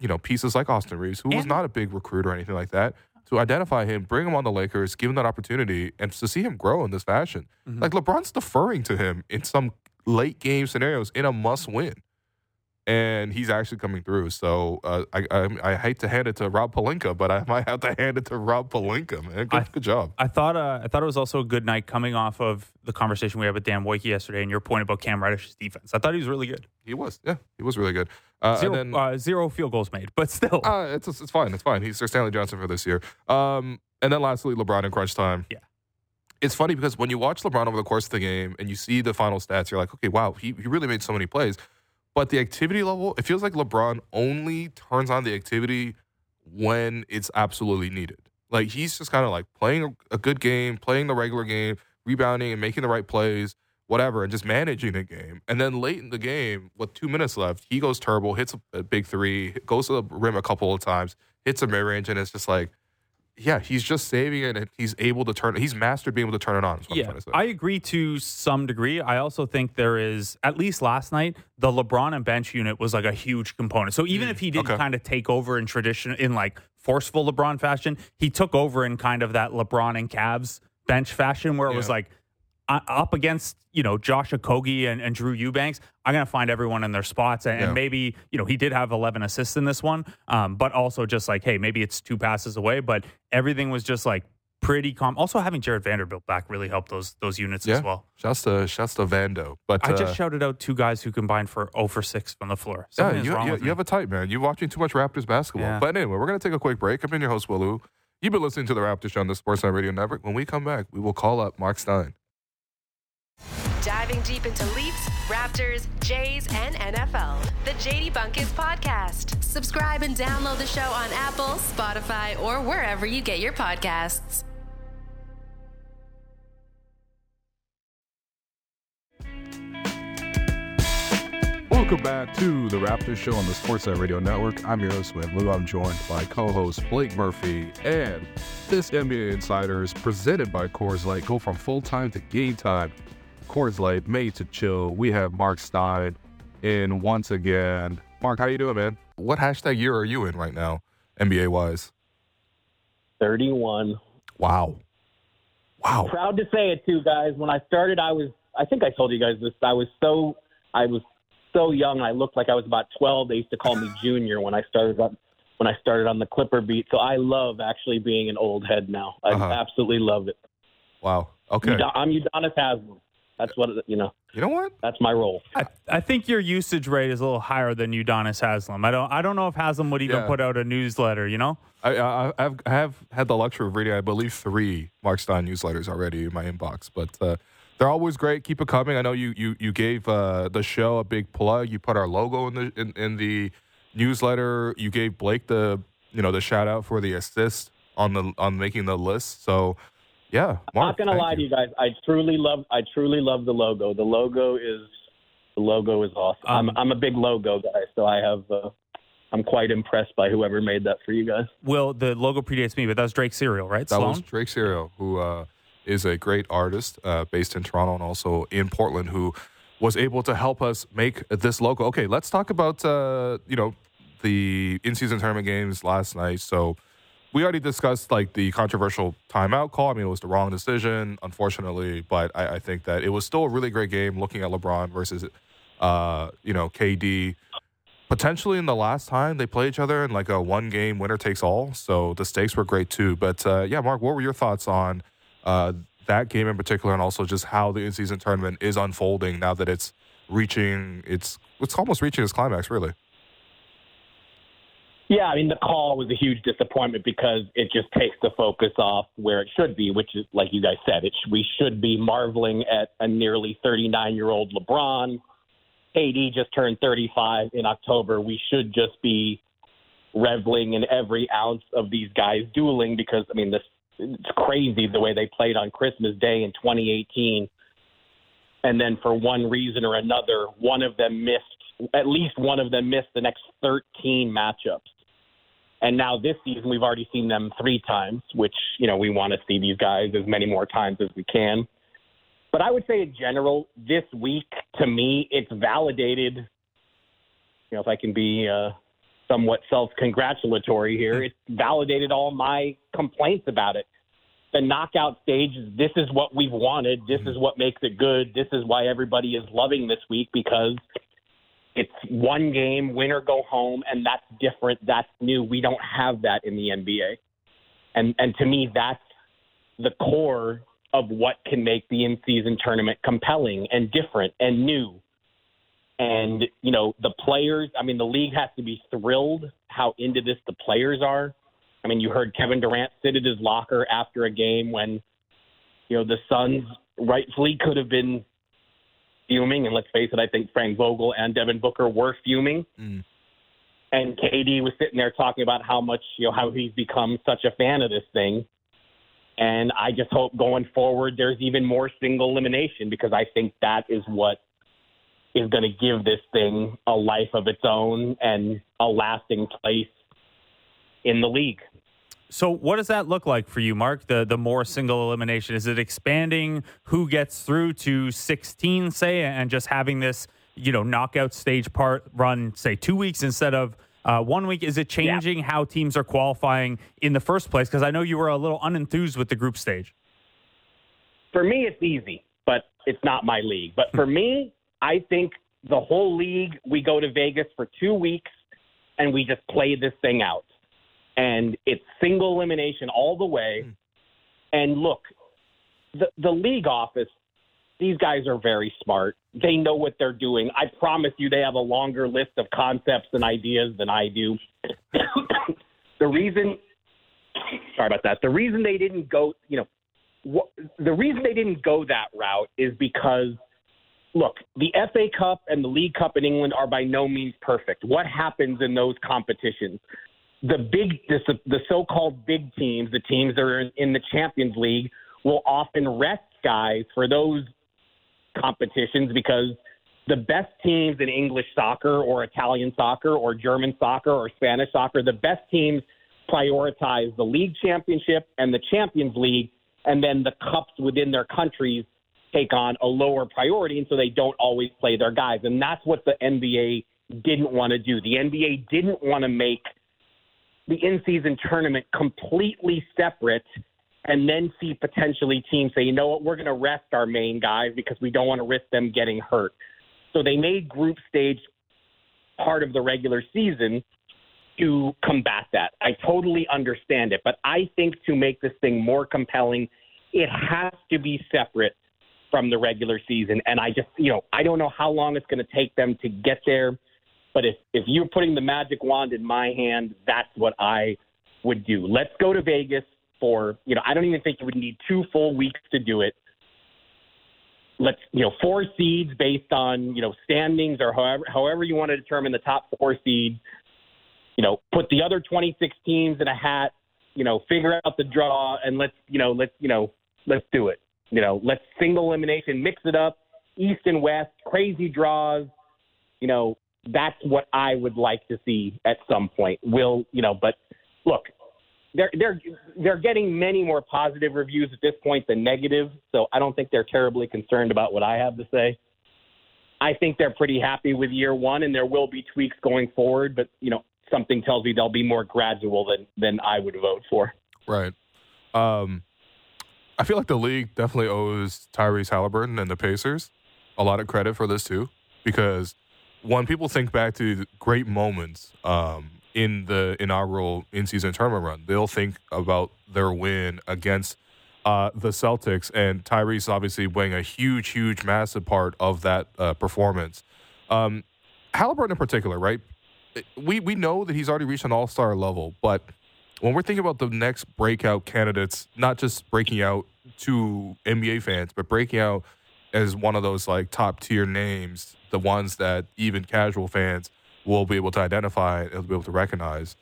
you know, pieces like Austin Reaves, who was not a big recruit or anything like that, to identify him, bring him on the Lakers, give him that opportunity, and to see him grow in this fashion. Mhm. Like LeBron's deferring to him in some late game scenarios in a must win. And he's actually coming through. So uh, I, I I hate to hand it to Rob Pelinka, but I might have to hand it to Rob Pelinka, man. Good, I- good job. I thought uh, I thought it was also a good night coming off of the conversation we had with Dan Woike yesterday and your point about Cam Reddish's defense. I thought he was really good. He was, yeah, he was really good. Uh, Zero, then, uh, zero field goals made, but still. uh, it's it's fine, it's fine. He's Sir Stanley Johnson for this year. Um, and then lastly, LeBron in crunch time. Yeah. It's funny because when you watch LeBron over the course of the game and you see the final stats, you're like, okay, wow, he, he really made so many plays. But the activity level, it feels like LeBron only turns on the activity when it's absolutely needed. Like he's just kind of like playing a, good game, playing the regular game, rebounding and making the right plays, whatever, and just managing the game. And then late in the game, with two minutes left, he goes turbo, hits a, a big three, goes to the rim a couple of times, hits a mid range, and it's just like, yeah, he's just saving it, and he's able to turn. He's mastered being able to turn it on. is what I'm Yeah, trying to say. I agree to some degree. I also think there is, at least last night, the LeBron and bench unit was like a huge component. So even mm, if he didn't okay. kind of take over in tradition, in like forceful LeBron fashion, he took over in kind of that LeBron and Cavs bench fashion where it was like up against, you know, Josh Okogie and, and Drew Eubanks. I'm going to find everyone in their spots. And, Yeah. and maybe, you know, he did have 11 assists in this one, um, but also just like, hey, maybe it's two passes away. But everything was just like, Pretty calm. Also, having Jarred Vanderbilt back really helped those those units yeah, as well. Shouts to shouts to Vando. But I uh, just shouted out two guys who combined for 0 for 6 from the floor. Yeah, Something is you, you, you have a type, man. You're watching too much Raptors basketball. Yeah. But anyway, we're going to take a quick break. I've been your host, Willu. You've been listening to the Raptors Show on the Sportsnet Radio Network. When we come back, we will call up Marc Stein. Diving deep into Leafs, Raptors, Jays, and NFL. The JD Bunkis Podcast. Subscribe and download the show on Apple, Spotify, or wherever you get your podcasts. Welcome back to the Raptors Show on the Sportsnet Radio Network. I'm your host, Lou. I'm joined by co-host Blake Murphy, and this NBA Insider is presented by Coors Light. Go from full time to game time. Coors Light, made to chill. We have Marc Stein in once again. Marc, how you doing, man? What hashtag year are you in right now, NBA wise? 31. Wow. Wow. Proud to say it too, guys. When I started, I was, I think I told you guys this, I was so, I was so young. I looked like I was about 12. They used to call me junior when I started on, when I started on the Clipper beat. So I love actually being an old head now. I Uh-huh. absolutely love it. Wow. Okay. I'm Udonis Haslem. That's what, you know, You know what? that's my role. I, I think your usage rate is a little higher than Udonis Haslem. I don't I don't know if Haslam would even Yeah. put out a newsletter. You know, I, I I've I have had the luxury of reading, I believe, three Marc Stein newsletters already in my inbox, but uh, they're always great. Keep it coming. I know you you you gave uh, the show a big plug. You put our logo in the in, in the newsletter. You gave Blake the you know the shout out for the assist on the on making the list. So yeah, Marc, Not gonna thank lie to you guys. I truly love. I truly love the logo. The logo is the logo is awesome. Um, I'm I'm a big logo guy, so I have. Uh, I'm quite impressed by whoever made that for you guys. Well, the logo predates me, but that was Drake Serial, right? That Sloan. was Drake Serial, who uh, is a great artist uh, based in Toronto and also in Portland, who was able to help us make this logo. Okay, let's talk about uh, you know the in-season tournament games last night. So we already discussed like the controversial timeout call. I mean, it was the wrong decision, unfortunately, but I, I think that it was still a really great game. Looking at LeBron versus uh, you know KD potentially in the last time they play each other in like a one game winner takes all. So the stakes were great too. But uh, yeah, Marc, what were your thoughts on uh, that game in particular, and also just how the in season tournament is unfolding now that it's reaching its it's almost reaching its climax, really. Yeah, I mean the call was a huge disappointment because it just takes the focus off where it should be, which is like you guys said, it we should be marveling at a nearly 39 year old LeBron. AD just turned 35 in October. We should just be reveling in every ounce of these guys dueling because I mean this it's crazy the way they played on Christmas Day in 2018. And then for one reason or another, one of them missed at least one of them missed the next 13 matchups. And now this season, we've already seen them three times, which, you know, we want to see these guys as many more times as we can. But I would say in general, this week, to me, it's validated. You know, if I can be uh, somewhat self congratulatory here, it's validated all my complaints about it. The knockout stage, this is what we've wanted. This is what makes it good. This is why everybody is loving this week because it's one game, win or go home, and that's different. That's new. We don't have that in the NBA, and and to me, that's the core of what can make the in-season tournament compelling and different and new. And you know, the players. I mean, the league has to be thrilled how into this the players are. I mean, you heard Kevin Durant sit at his locker after a game when, you know, the Suns rightfully could have been fuming, and let's face it, I think Frank Vogel and Devin Booker were fuming. Mm. And KD was sitting there talking about how much, you know, how he's become such a fan of this thing. And I just hope going forward there's even more single elimination because I think that is what is going to give this thing a life of its own and a lasting place in the league. So, what does that look like for you, Marc? The the more single elimination is it expanding who gets through to 16, say, and just having this you know knockout stage part run say two weeks instead of uh, one week? Is it changing how teams are qualifying in the first place? Because I know you were a little unenthused with the group stage. For me, it's easy, but it's not my league. But for me, I think the whole league, we go to Vegas for two weeks and we just play this thing out. And it's single elimination all the way. Hmm. And look, the, the league office, these guys are very smart. They know what they're doing. I promise you, they have a longer list of concepts and ideas than I do. the reason, sorry about that. The reason they didn't go, you know, what, the reason they didn't go that route is because, look, the FA Cup and the League Cup in England are by no means perfect. What happens in those competitions? The big, the, the so-called big teams, the teams that are in, in the Champions League, will often rest guys for those competitions because the best teams in English soccer or Italian soccer or German soccer or Spanish soccer, the best teams prioritize the league championship and the Champions League, and then the cups within their countries take on a lower priority, and so they don't always play their guys. And that's what the NBA didn't want to do. The NBA didn't want to make the in season tournament completely separate and then see potentially teams say, you know what, we're going to rest our main guys because we don't want to risk them getting hurt. So they made group stage part of the regular season to combat that. I totally understand it, but I think to make this thing more compelling, it has to be separate from the regular season. And I just, you know, I don't know how long it's going to take them to get there. But if, if you're putting the magic wand in my hand, that's what I would do. Let's go to Vegas for, you know, I don't even think you would need two full weeks to do it. Let's, you know, four seeds based on, you know, standings or however, however you want to determine the top four seeds. You know, put the other 26 teams in a hat, you know, figure out the draw and let's, you know, let's, you know, let's do it. You know, let's single elimination, mix it up, East and West, crazy draws. You know, that's what I would like to see at some point. Will you know? But look, they're they're they're getting many more positive reviews at this point than negative. So I don't think they're terribly concerned about what I have to say. I think they're pretty happy with year one, and there will be tweaks going forward. But you know, something tells me they'll be more gradual than than I would vote for. Right. Um, I feel like the league definitely owes Tyrese Halliburton and the Pacers a lot of credit for this too, because when people think back to great moments um, in the inaugural in-season tournament run, they'll think about their win against uh, the Celtics, and Tyrese obviously playing a huge, huge, massive part of that uh, performance. Um, Halliburton in particular, right? We we know that he's already reached an All-Star level, but when we're thinking about the next breakout candidates, not just breaking out to NBA fans, but breaking out as one of those like top tier names, the ones that even casual fans will be able to identify and be able to recognize.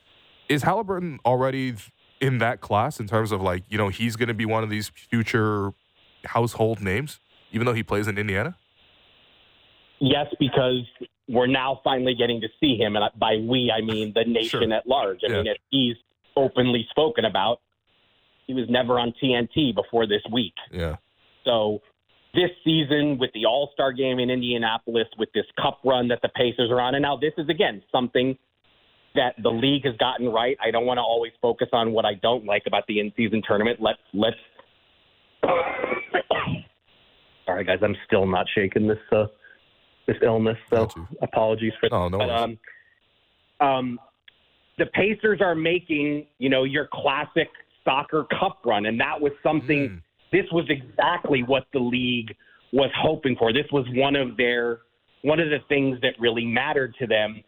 Is Halliburton already in that class in terms of like, you know, he's going to be one of these future household names, even though he plays in Indiana? Yes, because we're now finally getting to see him. And by we, I mean the nation Sure. at large. I Yeah. mean, if he's openly spoken about, he was never on TNT before this week. Yeah. So this season with the All Star game in Indianapolis, with this cup run that the Pacers are on, and now this is again something that the league has gotten right. I don't want to always focus on what I don't like about the in season tournament. Let's let's Sorry guys, I'm still not shaking this uh this illness, so apologies for No, no but, um, um, the Pacers are making, you know, your classic soccer cup run, and that was something. Mm. This was exactly what the league was hoping for. This was one of their one of the things that really mattered to them.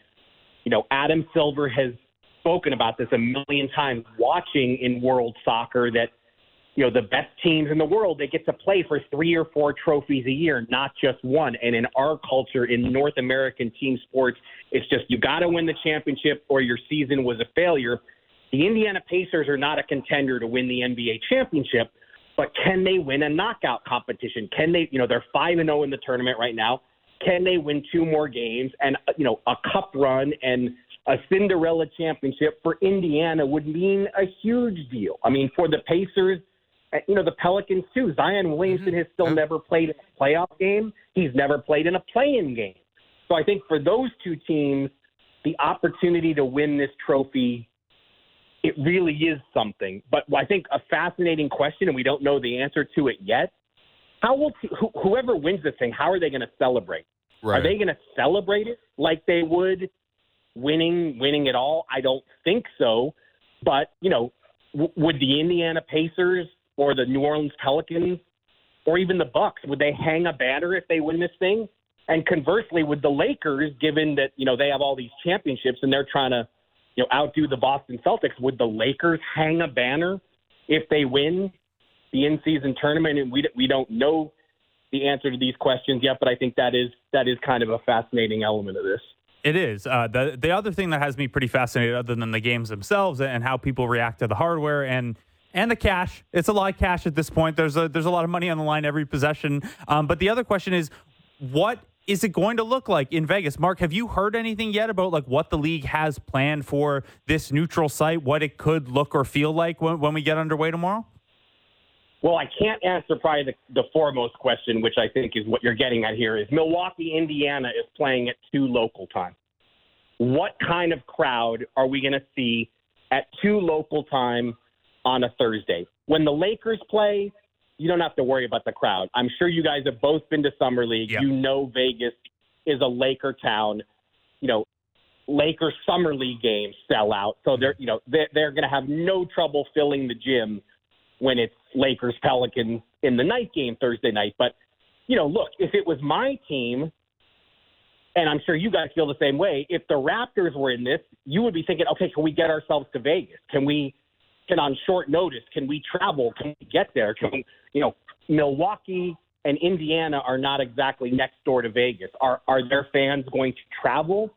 You know, Adam Silver has spoken about this a million times. Watching in world soccer, that you know the best teams in the world they get to play for three or four trophies a year, not just one. And in our culture, in North American team sports, it's just you got to win the championship or your season was a failure. The Indiana Pacers are not a contender to win the NBA championship, but can they win a knockout competition? Can they, you know, they're 5 and 0 in the tournament right now. Can they win two more games and you know, a cup run and a Cinderella championship for Indiana would mean a huge deal. I mean, for the Pacers, uh, you know, the Pelicans too. Zion Williamson has still Yeah. never played in a playoff game. He's never played in a play-in game. So I think for those two teams, the opportunity to win this trophy, it really is something. But I think a fascinating question, and we don't know the answer to it yet. How will t- wh- whoever wins this thing? How are they going to celebrate? Right. Are they going to celebrate it like they would winning winning it all? I don't think so. But you know, w- would the Indiana Pacers or the New Orleans Pelicans or even the Bucks would they hang a banner if they win this thing? And conversely, would the Lakers, given that you know they have all these championships and they're trying to you know outdo the Boston Celtics, would the Lakers hang a banner if they win the in-season tournament? And we we don't know the answer to these questions yet, but I think that is that is kind of a fascinating element of this. It is. Uh, the the other thing that has me pretty fascinated, other than the games themselves and how people react to the hardware and and the cash. It's a lot of cash at this point. There's a there's a lot of money on the line every possession. Um, but the other question is, what is it going to look like in Vegas? Marc, have you heard anything yet about like what the league has planned for this neutral site, what it could look or feel like when, when we get underway tomorrow? Well, I can't answer probably the, the foremost question, which I think is what you're getting at here, is Milwaukee, Indiana is playing at two local time. What kind of crowd are we going to see at two local time on a Thursday? When the Lakers play, you don't have to worry about the crowd. I'm sure you guys have both been to Summer League. Yeah. You know Vegas is a Laker town. You know, Lakers Summer League games sell out, so they're you know they're, they're going to have no trouble filling the gym when it's Lakers Pelicans in the night game Thursday night. But you know, look, if it was my team, and I'm sure you guys feel the same way, if the Raptors were in this, you would be thinking, okay, can we get ourselves to Vegas? Can we? Can on short notice? Can we travel? Can we get there? Can we, you know, Milwaukee and Indiana are not exactly next door to Vegas. Are are their fans going to travel?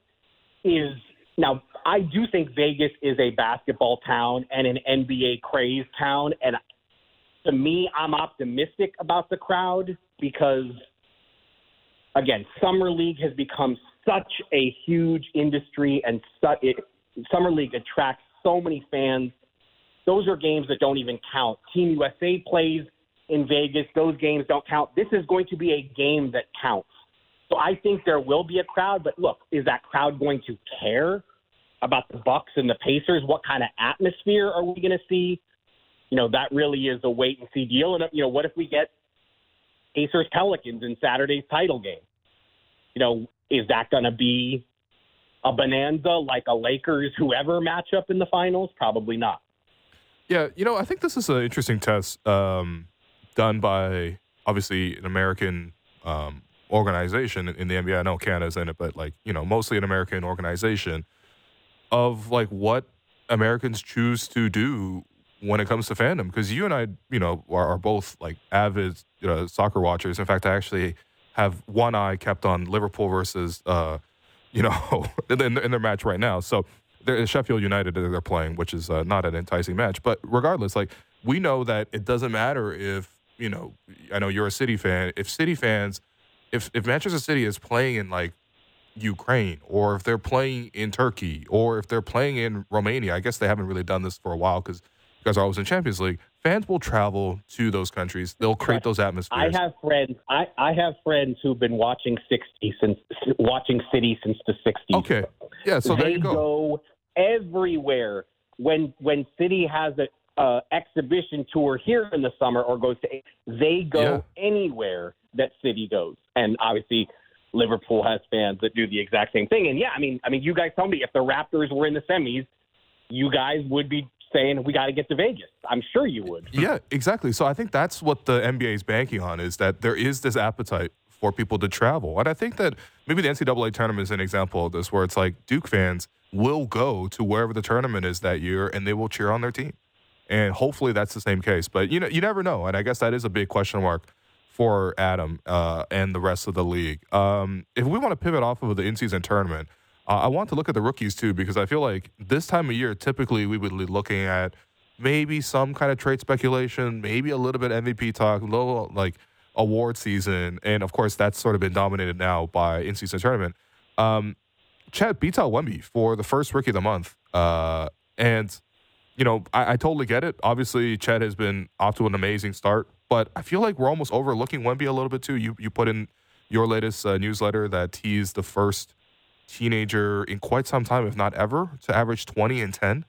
Is now I do think Vegas is a basketball town and an NBA crazed town, and to me, I'm optimistic about the crowd because, again, summer league has become such a huge industry, and su- it, summer league attracts so many fans. Those are games that don't even count. Team USA plays in Vegas; those games don't count. This is going to be a game that counts. So I think there will be a crowd, but look, is that crowd going to care about the Bucks and the Pacers? What kind of atmosphere are we going to see? You know, that really is a wait and see deal. And you know, what if we get Pacers Pelicans in Saturday's title game? You know, is that going to be a bonanza like a Lakers whoever matchup in the finals? Probably not. Yeah, you know, I think this is an interesting test um, done by obviously an American um, organization in the NBA. I know Canada's in it, but like you know, mostly an American organization of like what Americans choose to do when it comes to fandom. Because you and I, you know, are, are both like avid you know, soccer watchers. In fact, I actually have one eye kept on Liverpool versus, uh, you know, in, in their match right now. So they're Sheffield United that they're playing, which is uh, not an enticing match. But regardless, like we know that it doesn't matter if you know. I know you're a City fan. If City fans, if if Manchester City is playing in like Ukraine, or if they're playing in Turkey, or if they're playing in Romania, I guess they haven't really done this for a while because you guys are always in Champions League. Fans will travel to those countries. They'll create those atmospheres. I have friends. I, I have friends who've been watching sixty since watching City since the '60s. okay, yeah. So there you go. go everywhere when when City has a uh, exhibition tour here in the summer or goes to they go anywhere that City goes, and obviously Liverpool has fans that do the exact same thing. And yeah, I mean, I mean, you guys tell me if the Raptors were in the semis, you guys would be saying we got to get to Vegas. I'm sure you would. Yeah, exactly. So I think that's what the NBA is banking on is that there is this appetite for people to travel. And I think that maybe the NCAA tournament is an example of this, where it's like Duke fans will go to wherever the tournament is that year and they will cheer on their team. And hopefully that's the same case. But you know, you never know. And I guess that is a big question mark for Adam uh, and the rest of the league. Um, if we want to pivot off of the in-season tournament, uh, I want to look at the rookies too because I feel like this time of year, typically we would be looking at maybe some kind of trade speculation, maybe a little bit MVP talk, a little like award season, and of course that's sort of been dominated now by in-season tournament. Um, Chet beats out Wemby for the first rookie of the month, uh, and you know I, I totally get it. Obviously, Chet has been off to an amazing start, but I feel like we're almost overlooking Wemby a little bit too. You you put in your latest uh, newsletter that he's the first teenager in quite some time, if not ever, to average 20 and 10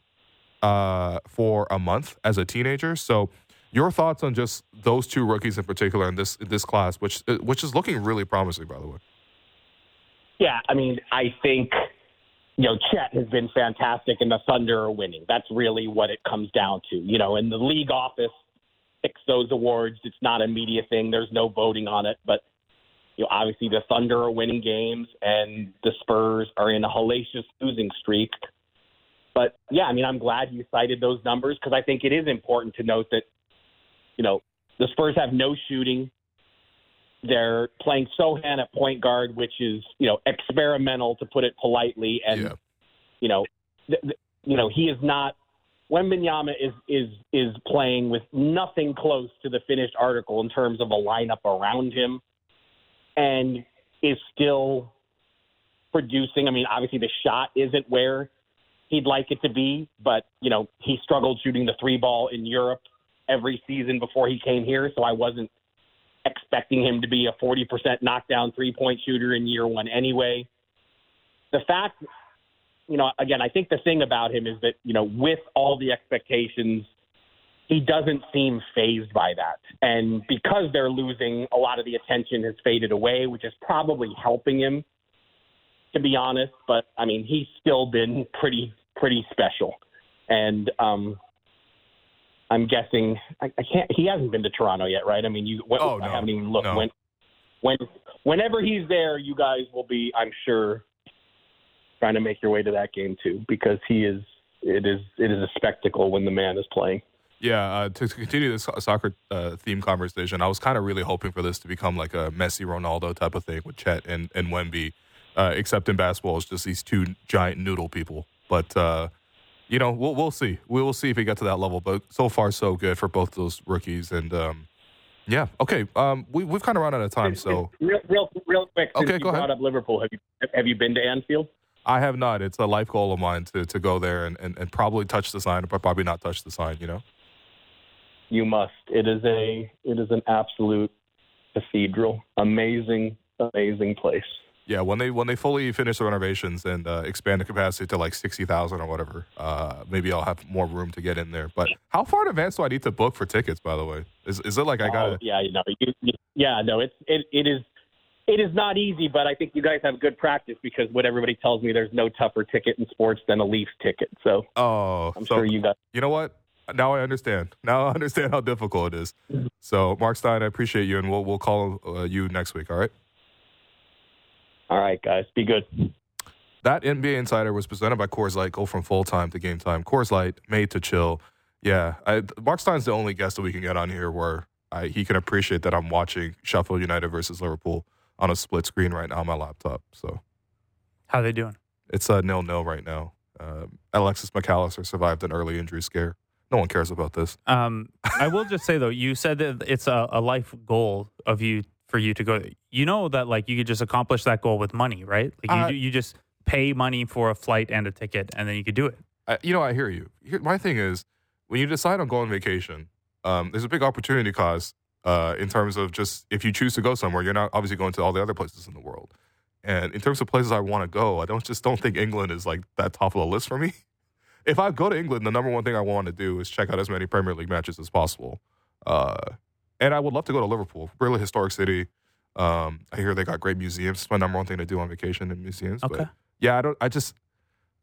uh, for a month as a teenager. So, your thoughts on just those two rookies in particular in this in this class, which which is looking really promising, by the way. Yeah, I mean, I think you know Chet has been fantastic, and the Thunder are winning. That's really what it comes down to. You know, in the league office picks those awards. It's not a media thing. There's no voting on it, but you know, obviously the Thunder are winning games, and the Spurs are in a hellacious losing streak. But yeah, I mean, I'm glad you cited those numbers because I think it is important to note that you know the Spurs have no shooting. They're playing Sochan at point guard, which is you know experimental to put it politely, and Yeah. you know, th- th- you know he is not. Wembanyama is is is playing with nothing close to the finished article in terms of a lineup around him, and is still producing. I mean, obviously the shot isn't where he'd like it to be, but you know he struggled shooting the three ball in Europe every season before he came here, so I wasn't expecting him to be a 40% knockdown three point shooter in year one anyway. The fact, you know, again, I think the thing about him is that, you know, with all the expectations, he doesn't seem phased by that. And because they're losing, a lot of the attention has faded away, which is probably helping him, to be honest. But I mean, he's still been pretty, pretty special. And, um, I'm guessing I, I can't. He hasn't been to Toronto yet, right? I mean, you. When, Oh, I haven't even looked. No. When, when, whenever he's there, you guys will be, I'm sure, trying to make your way to that game too, because he is. It is. It is a spectacle when the man is playing. Yeah, uh, to, to continue this soccer uh, theme conversation, I was kind of really hoping for this to become like a Messi Ronaldo type of thing with Chet and, and Wemby, uh, except in basketball, it's just these two giant noodle people. But, uh, you know, we'll, we'll see. We will see if we get to that level. But so far, so good for both those rookies. And, um, yeah, okay. Um, we, we've kind of run out of time. So real, real, real quick. Okay, you go ahead. up Liverpool. Have you have you been to Anfield? I have not. It's a life goal of mine to, to go there and, and, and probably touch the sign, but probably not touch the sign, you know? You must. It is a. It is an absolute cathedral. Amazing, amazing place. Yeah, when they when they fully finish the renovations and uh, expand the capacity to like sixty thousand or whatever, uh, maybe I'll have more room to get in there. But how far in advance do I need to book for tickets? By the way, is is it like I got Oh, yeah, you know, you, you, yeah, no, it's it, it is it is not easy, but I think you guys have good practice because what everybody tells me, there's no tougher ticket in sports than a Leafs ticket. So Oh, I'm so sure you guys. you know what? Now I understand. Now I understand how difficult it is. So Marc Stein, I appreciate you, and we'll we'll call uh, you next week. All right. All right, guys, be good. That NBA Insider was presented by Coors Light. Go from full time to game time. Coors Light, made to chill. Yeah, I, Marc Stein's the only guest that we can get on here where I, he can appreciate that I'm watching Sheffield United versus Liverpool on a split screen right now on my laptop. So How they doing? it's a nil nil right now. Um, Alexis Mac Allister survived an early injury scare. No one cares about this. Um, I will just say though, you said that it's a, a life goal of you for you to go. You know that like you could just accomplish that goal with money, right? Like you, Uh, do- you just pay money for a flight and a ticket, and then you could do it. I, you know, I hear you. Here, my thing is, when you decide on going on vacation, um, there's a big opportunity cost uh, in terms of just if you choose to go somewhere, you're not obviously going to all the other places in the world. And in terms of places I want to go, I don't just don't think England is like that top of the list for me. If I go to England, the number one thing I want to do is check out as many Premier League matches as possible. Uh, and I would love to go to Liverpool, really historic city. Um, I hear they got great museums. It's my number one thing to do on vacation in museums. Okay. But yeah, I don't. I just,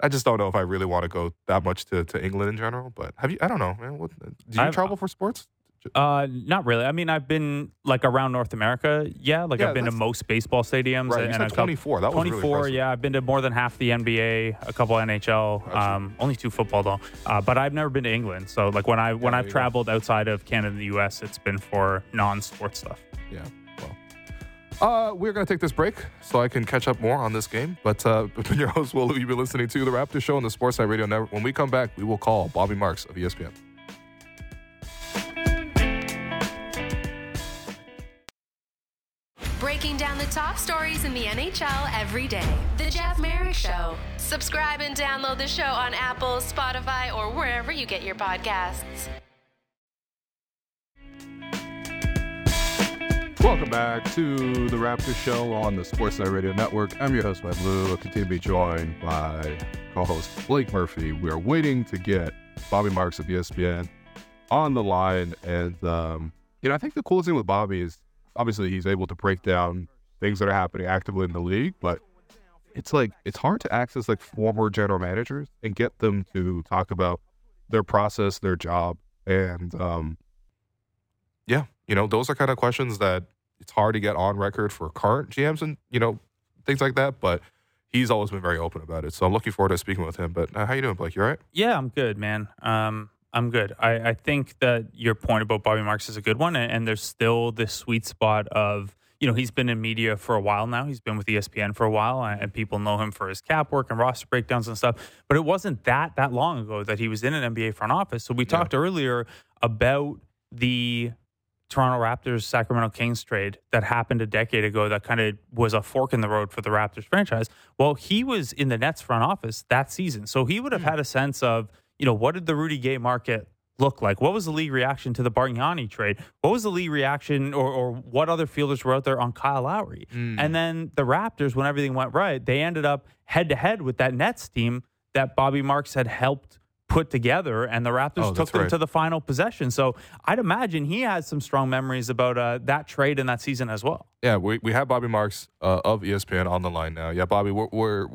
I just don't know if I really want to go that much to, to England in general. But have you? I don't know. Man. What, do you I've- travel for sports? Uh, not really. I mean, I've been like around North America. Yeah, like Yeah, I've been to most baseball stadiums. Right. And said a couple- 24. That was really 24, impressive. yeah. I've been to more than half the NBA, a couple NHL, um, only two football though. Uh, but I've never been to England. So like when I when there I've you go. traveled outside of Canada and the US, it's been for non-sports stuff. Yeah. Well, uh, we're gonna take this break so I can catch up more on this game. But uh, been your host, Will. You've been listening to the Raptor Show on the Sportsnet Radio Network. When we come back, we will call Bobby Marks of ESPN. Breaking down the top stories in the NHL every day. The Jeff Marek Show. Subscribe and download the show on Apple, Spotify, or wherever you get your podcasts. Welcome back to the Raptor Show on the Sportsnet Radio Network. I'm your host, Will Lou. I'll continue to be joined by co-host Blake Murphy. We are waiting to get Bobby Marks of ESPN on the line, and um, you know, I think the coolest thing with Bobby is obviously he's able to break down things that are happening actively in the league, but it's like it's hard to access like former general managers and get them to talk about their process, their job, and um, Yeah, you know, those are kind of questions that it's hard to get on record for current GMs and you know things like that. But he's always been very open about it. So I'm looking forward to speaking with him. But uh, how you doing, Blake? You all right? Yeah, I'm good, man. Um, I'm good. I, I think that your point about Bobby Marks is a good one, and, and there's still this sweet spot of you know he's been in media for a while now. He's been with ESPN for a while, and, people know him for his cap work and roster breakdowns and stuff. But it wasn't that that long ago that he was in an NBA front office. So we talked earlier about the Toronto Raptors Sacramento Kings trade that happened a decade ago that kind of was a fork in the road for the Raptors franchise. Well, he was in the Nets front office that season. So he would have hmm. had a sense of, you know, what did the Rudy Gay market look like? What was the league reaction to the Bargnani trade? What was the league reaction or, or what other fielders were out there on Kyle Lowry? And then the Raptors, when everything went right, they ended up head to head with that Nets team that Bobby Marks had helped put together, and the Raptors Oh, took them right. to the final possession. So I'd imagine he has some strong memories about uh, that trade in that season as well. Yeah, we, we have Bobby Marks uh, of ESPN on the line now. Yeah, Bobby, we're, we're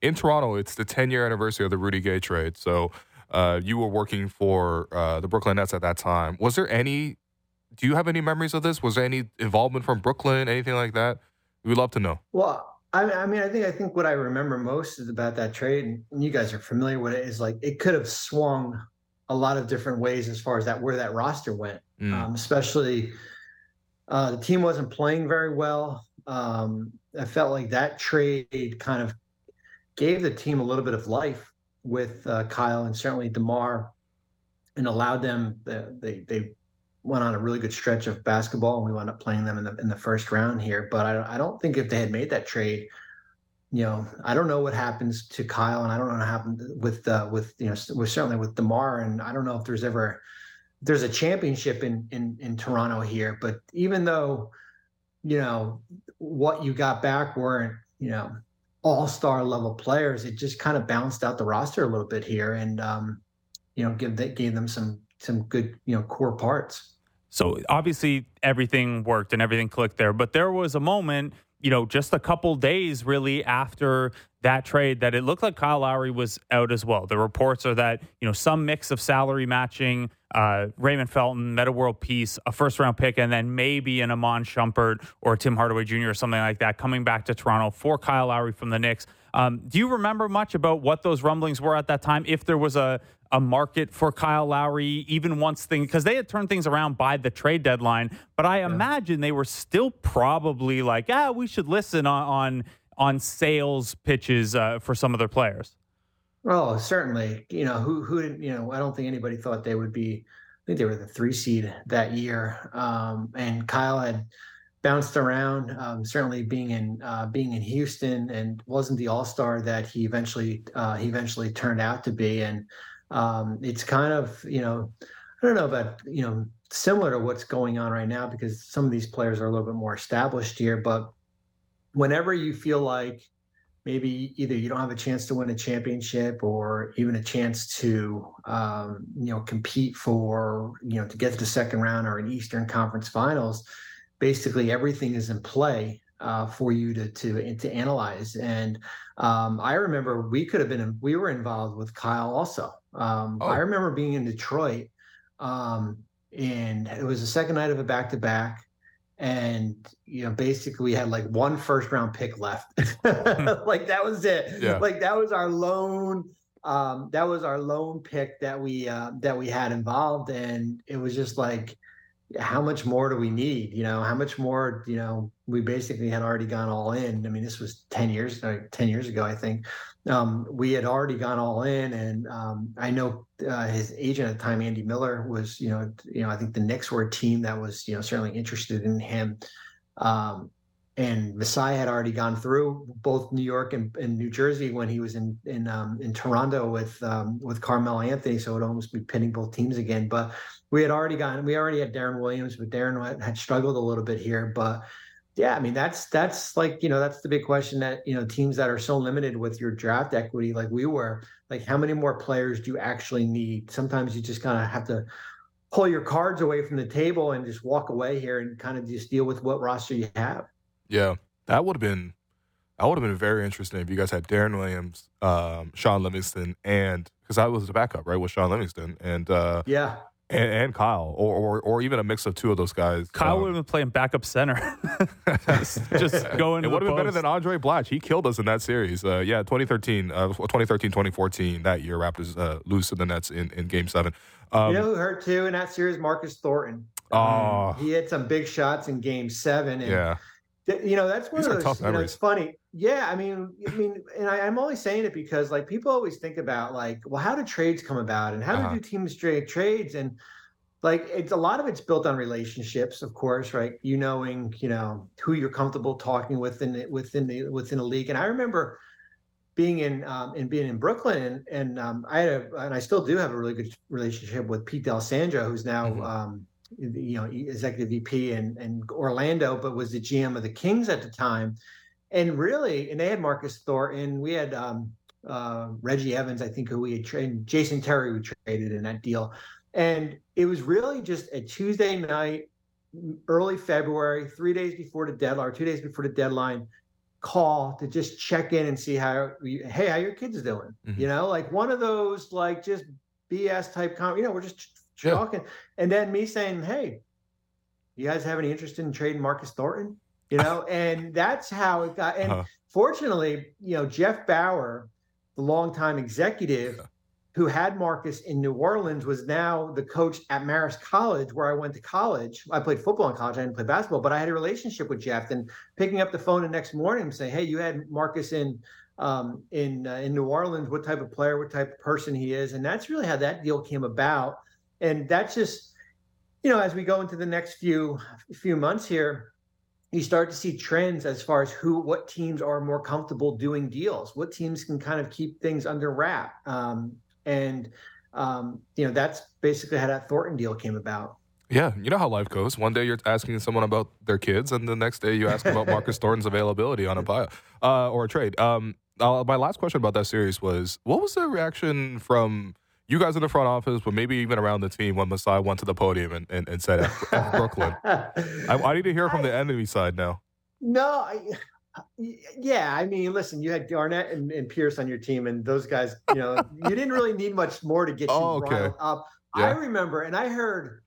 in Toronto. It's the 10 year anniversary of the Rudy Gay trade. So uh, you were working for uh, the Brooklyn Nets at that time. Was there any, do you have any memories of this? Was there any involvement from Brooklyn, anything like that? We'd love to know. Well, I, I mean, I think I think what I remember most is about that trade, and you guys are familiar with it. Is like it could have swung a lot of different ways as far as that where that roster went. Mm. Um, especially, uh, the team wasn't playing very well. Um, I felt like that trade kind of gave the team a little bit of life with uh, Kyle and certainly DeMar, and allowed them. The, they they went on a really good stretch of basketball, and we wound up playing them in the in the first round here. But I, I don't think if they had made that trade, you know, I don't know what happens to Kyle, and I don't know what happened with uh, with you know, with certainly with DeMar, and I don't know if there's ever there's a championship in in in Toronto here. But even though, you know, what you got back weren't you know all star level players, it just kind of bounced out the roster a little bit here, and um, you know, give that gave them some some good you know core parts. So obviously everything worked and everything clicked there, but there was a moment, you know, just a couple days really after that trade that it looked like Kyle Lowry was out as well. The reports are that, you know, some mix of salary matching, uh, Raymond Felton, Metta World Peace, a first round pick, and then maybe an Iman Shumpert or Tim Hardaway Jr. or something like that coming back to Toronto for Kyle Lowry from the Knicks. Um, do you remember much about what those rumblings were at that time? If there was a a market for Kyle Lowry, even once things because they had turned things around by the trade deadline. But I imagine they were still probably like, ah, we should listen on on, on sales pitches uh, for some of their players. Oh, certainly. You know, who who didn't, you know, I don't think anybody thought they would be I think they were the three seed that year. Um, and Kyle had bounced around, um, certainly being in uh, being in Houston and wasn't the all star that he eventually uh, he eventually turned out to be. And um, it's kind of, you know, I don't know about, you know, similar to what's going on right now because some of these players are a little bit more established here, but whenever you feel like maybe either you don't have a chance to win a championship or even a chance to um, you know compete for you know to get to the second round or an Eastern Conference Finals, basically everything is in play uh, for you to to to analyze. And um, I remember we could have been we were involved with Kyle also. Um, Oh. I remember being in Detroit, um, and it was the second night of a back to back and you know basically we had like one first round pick left. Like that was it. Yeah. like that was our lone um that was our lone pick that we uh that we had involved and it was just like how much more do we need you know? How much more you know we basically had already gone all in. I mean this was 10 years uh, 10 years ago i think um we had already gone all in and um i know uh, his agent at the time andy miller was you know you know i think the Knicks were a team that was you know certainly interested in him um and Masai had already gone through both New York and, and New Jersey when he was in in um, in Toronto with um, with Carmelo Anthony, so it'd almost be pitting both teams again. But we had already gotten we already had Deron Williams, but Deron had struggled a little bit here. But yeah, I mean that's that's like you know that's the big question that you know teams that are so limited with your draft equity like we were like how many more players do you actually need? Sometimes you just kind of have to pull your cards away from the table and just walk away here and kind of just deal with what roster you have. Yeah, that would have been that would have been very interesting if you guys had Deron Williams, um, Shaun Livingston, and because I was the backup, right, with Shaun Livingston and uh, Yeah. And, and Kyle, or, or or even a mix of two of those guys. Kyle Um, would have been playing backup center, just, just going. It would the have been better than Andray Blatche. He killed us in that series. Uh, yeah, 2013, uh, 2013, 2014, that year, Raptors uh, lose to the Nets in, in game seven. Um, you know who hurt too in that series? Marcus Thornton. oh, He had some big shots in Game Seven, and yeah. You know that's one These of those. you know, it's funny. Yeah, I mean, I mean, and I, I'm only saying it because like people always think about like, well, how do trades come about, and how Uh-huh. do teams trade trades, and like it's a lot of it's built on relationships, of course, right? You knowing, you know, who you're comfortable talking with in the, within the within a league. And I remember being in um, and being in Brooklyn, and, and um, I had a, and I still do have a really good relationship with Pete D'Alessandro, who's now mm-hmm. um, you know executive VP in, in Orlando, but was the GM of the Kings at the time. And really, and they had Marcus Thornton. We had um, uh, Reggie Evans, I think, who we had traded. Jason Terry, we traded in that deal. And it was really just a Tuesday night, early February, three days before the deadline, or two days before the deadline, call to just check in and see how, hey, how your kids doing? Mm-hmm. You know, like one of those, like just BS type, com- you know, we're just talking. And then me saying, hey, you guys have any interest in trading Marcus Thornton? You know, and that's how it got. And uh-huh. fortunately, you know, Jeff Bower, the longtime executive, yeah who had Marcus in New Orleans, was now the coach at Marist College, where I went to college. I played football in college. I didn't play basketball, but I had a relationship with Jeff. And picking up the phone the next morning and saying, "Hey, you had Marcus in um, in uh, in New Orleans. What type of player? What type of person he is?" And that's really how that deal came about. And that's just, you know, as we go into the next few few months here, you start to see trends as far as who what teams are more comfortable doing deals what teams can kind of keep things under wrap um, and um, you know that's basically how that Thornton deal came about. Yeah, you know how life goes. One day you're asking someone about their kids, and the next day you ask about Marcus Thornton's availability on a buy uh, or a trade. Um, uh, my last question about that series was, what was the reaction from you guys in the front office, but maybe even around the team when Masai went to the podium and, and, and said F, oh, F Brooklyn? I, I, need to hear from the enemy side now. No, I, yeah, I mean, listen, you had Garnett and, and, Pierce on your team, and those guys, you know, you didn't really need much more to get you oh, okay. up. Yeah. I remember, and I heard,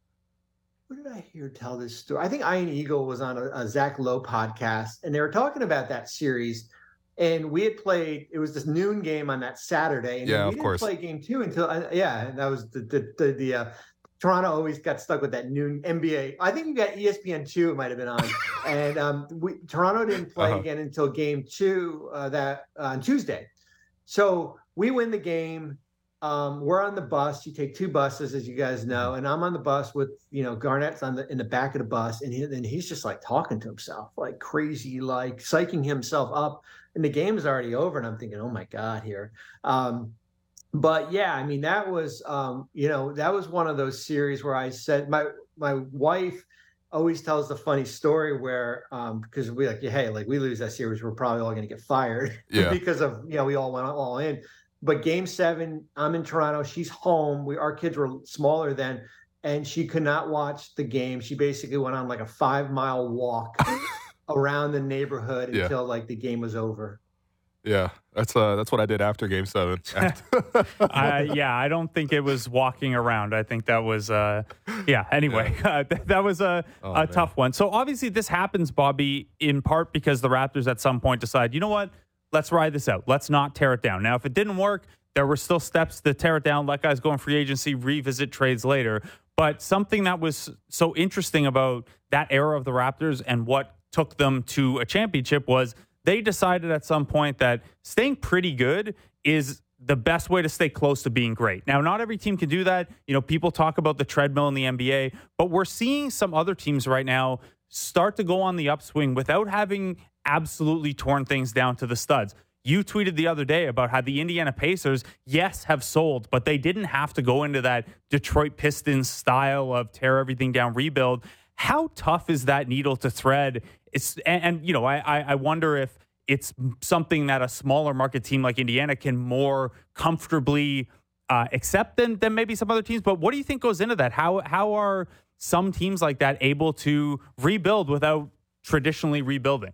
what did I hear tell this story? I think Ian Eagle was on a, a Zach Lowe podcast, and they were talking about that series. And we had played. It was this noon game on that Saturday, and yeah, we of didn't course. play game two until uh, yeah, that was the the the, the uh, Toronto always got stuck with that noon NBA. I think you got ESPN two it might have been on, and um, we, Toronto didn't play uh-huh. again until game two uh, that uh, on Tuesday. So we win the game. Um, we're on the bus. You take two buses, as you guys know, and I'm on the bus with you know Garnett's on the in the back of the bus, and he, and he's just like talking to himself like crazy, like psyching himself up. And the game is already over, and I'm thinking, oh my god, here. Um, but yeah, I mean that was um, you know that was one of those series where I said my my wife always tells the funny story where um because we like hey like we lose that series we're probably all going to get fired yeah. because of you know we all went all in but game seven i'm in toronto she's home we our kids were smaller then and she could not watch the game she basically went on like a five mile walk around the neighborhood yeah. until like the game was over yeah, that's uh, that's what I did after Game Seven. uh, yeah, I don't think it was walking around. I think that was, uh, yeah. Anyway, yeah. Uh, th- that was a, oh, a tough one. So obviously, this happens, Bobby, in part because the Raptors at some point decide, you know what, let's ride this out. Let's not tear it down. Now, if it didn't work, there were still steps to tear it down. Let guys go in free agency, revisit trades later. But something that was so interesting about that era of the Raptors and what took them to a championship was they decided at some point that staying pretty good is the best way to stay close to being great. Now, not every team can do that. You know, people talk about the treadmill in the NBA, but we're seeing some other teams right now start to go on the upswing without having absolutely torn things down to the studs. You tweeted the other day about how the Indiana Pacers, yes, have sold, but they didn't have to go into that Detroit Pistons style of tear everything down, rebuild. How tough is that needle to thread? It's and, and you know, I I wonder if it's something that a smaller market team like Indiana can more comfortably uh, accept than than maybe some other teams. But what do you think goes into that? How how are some teams like that able to rebuild without traditionally rebuilding?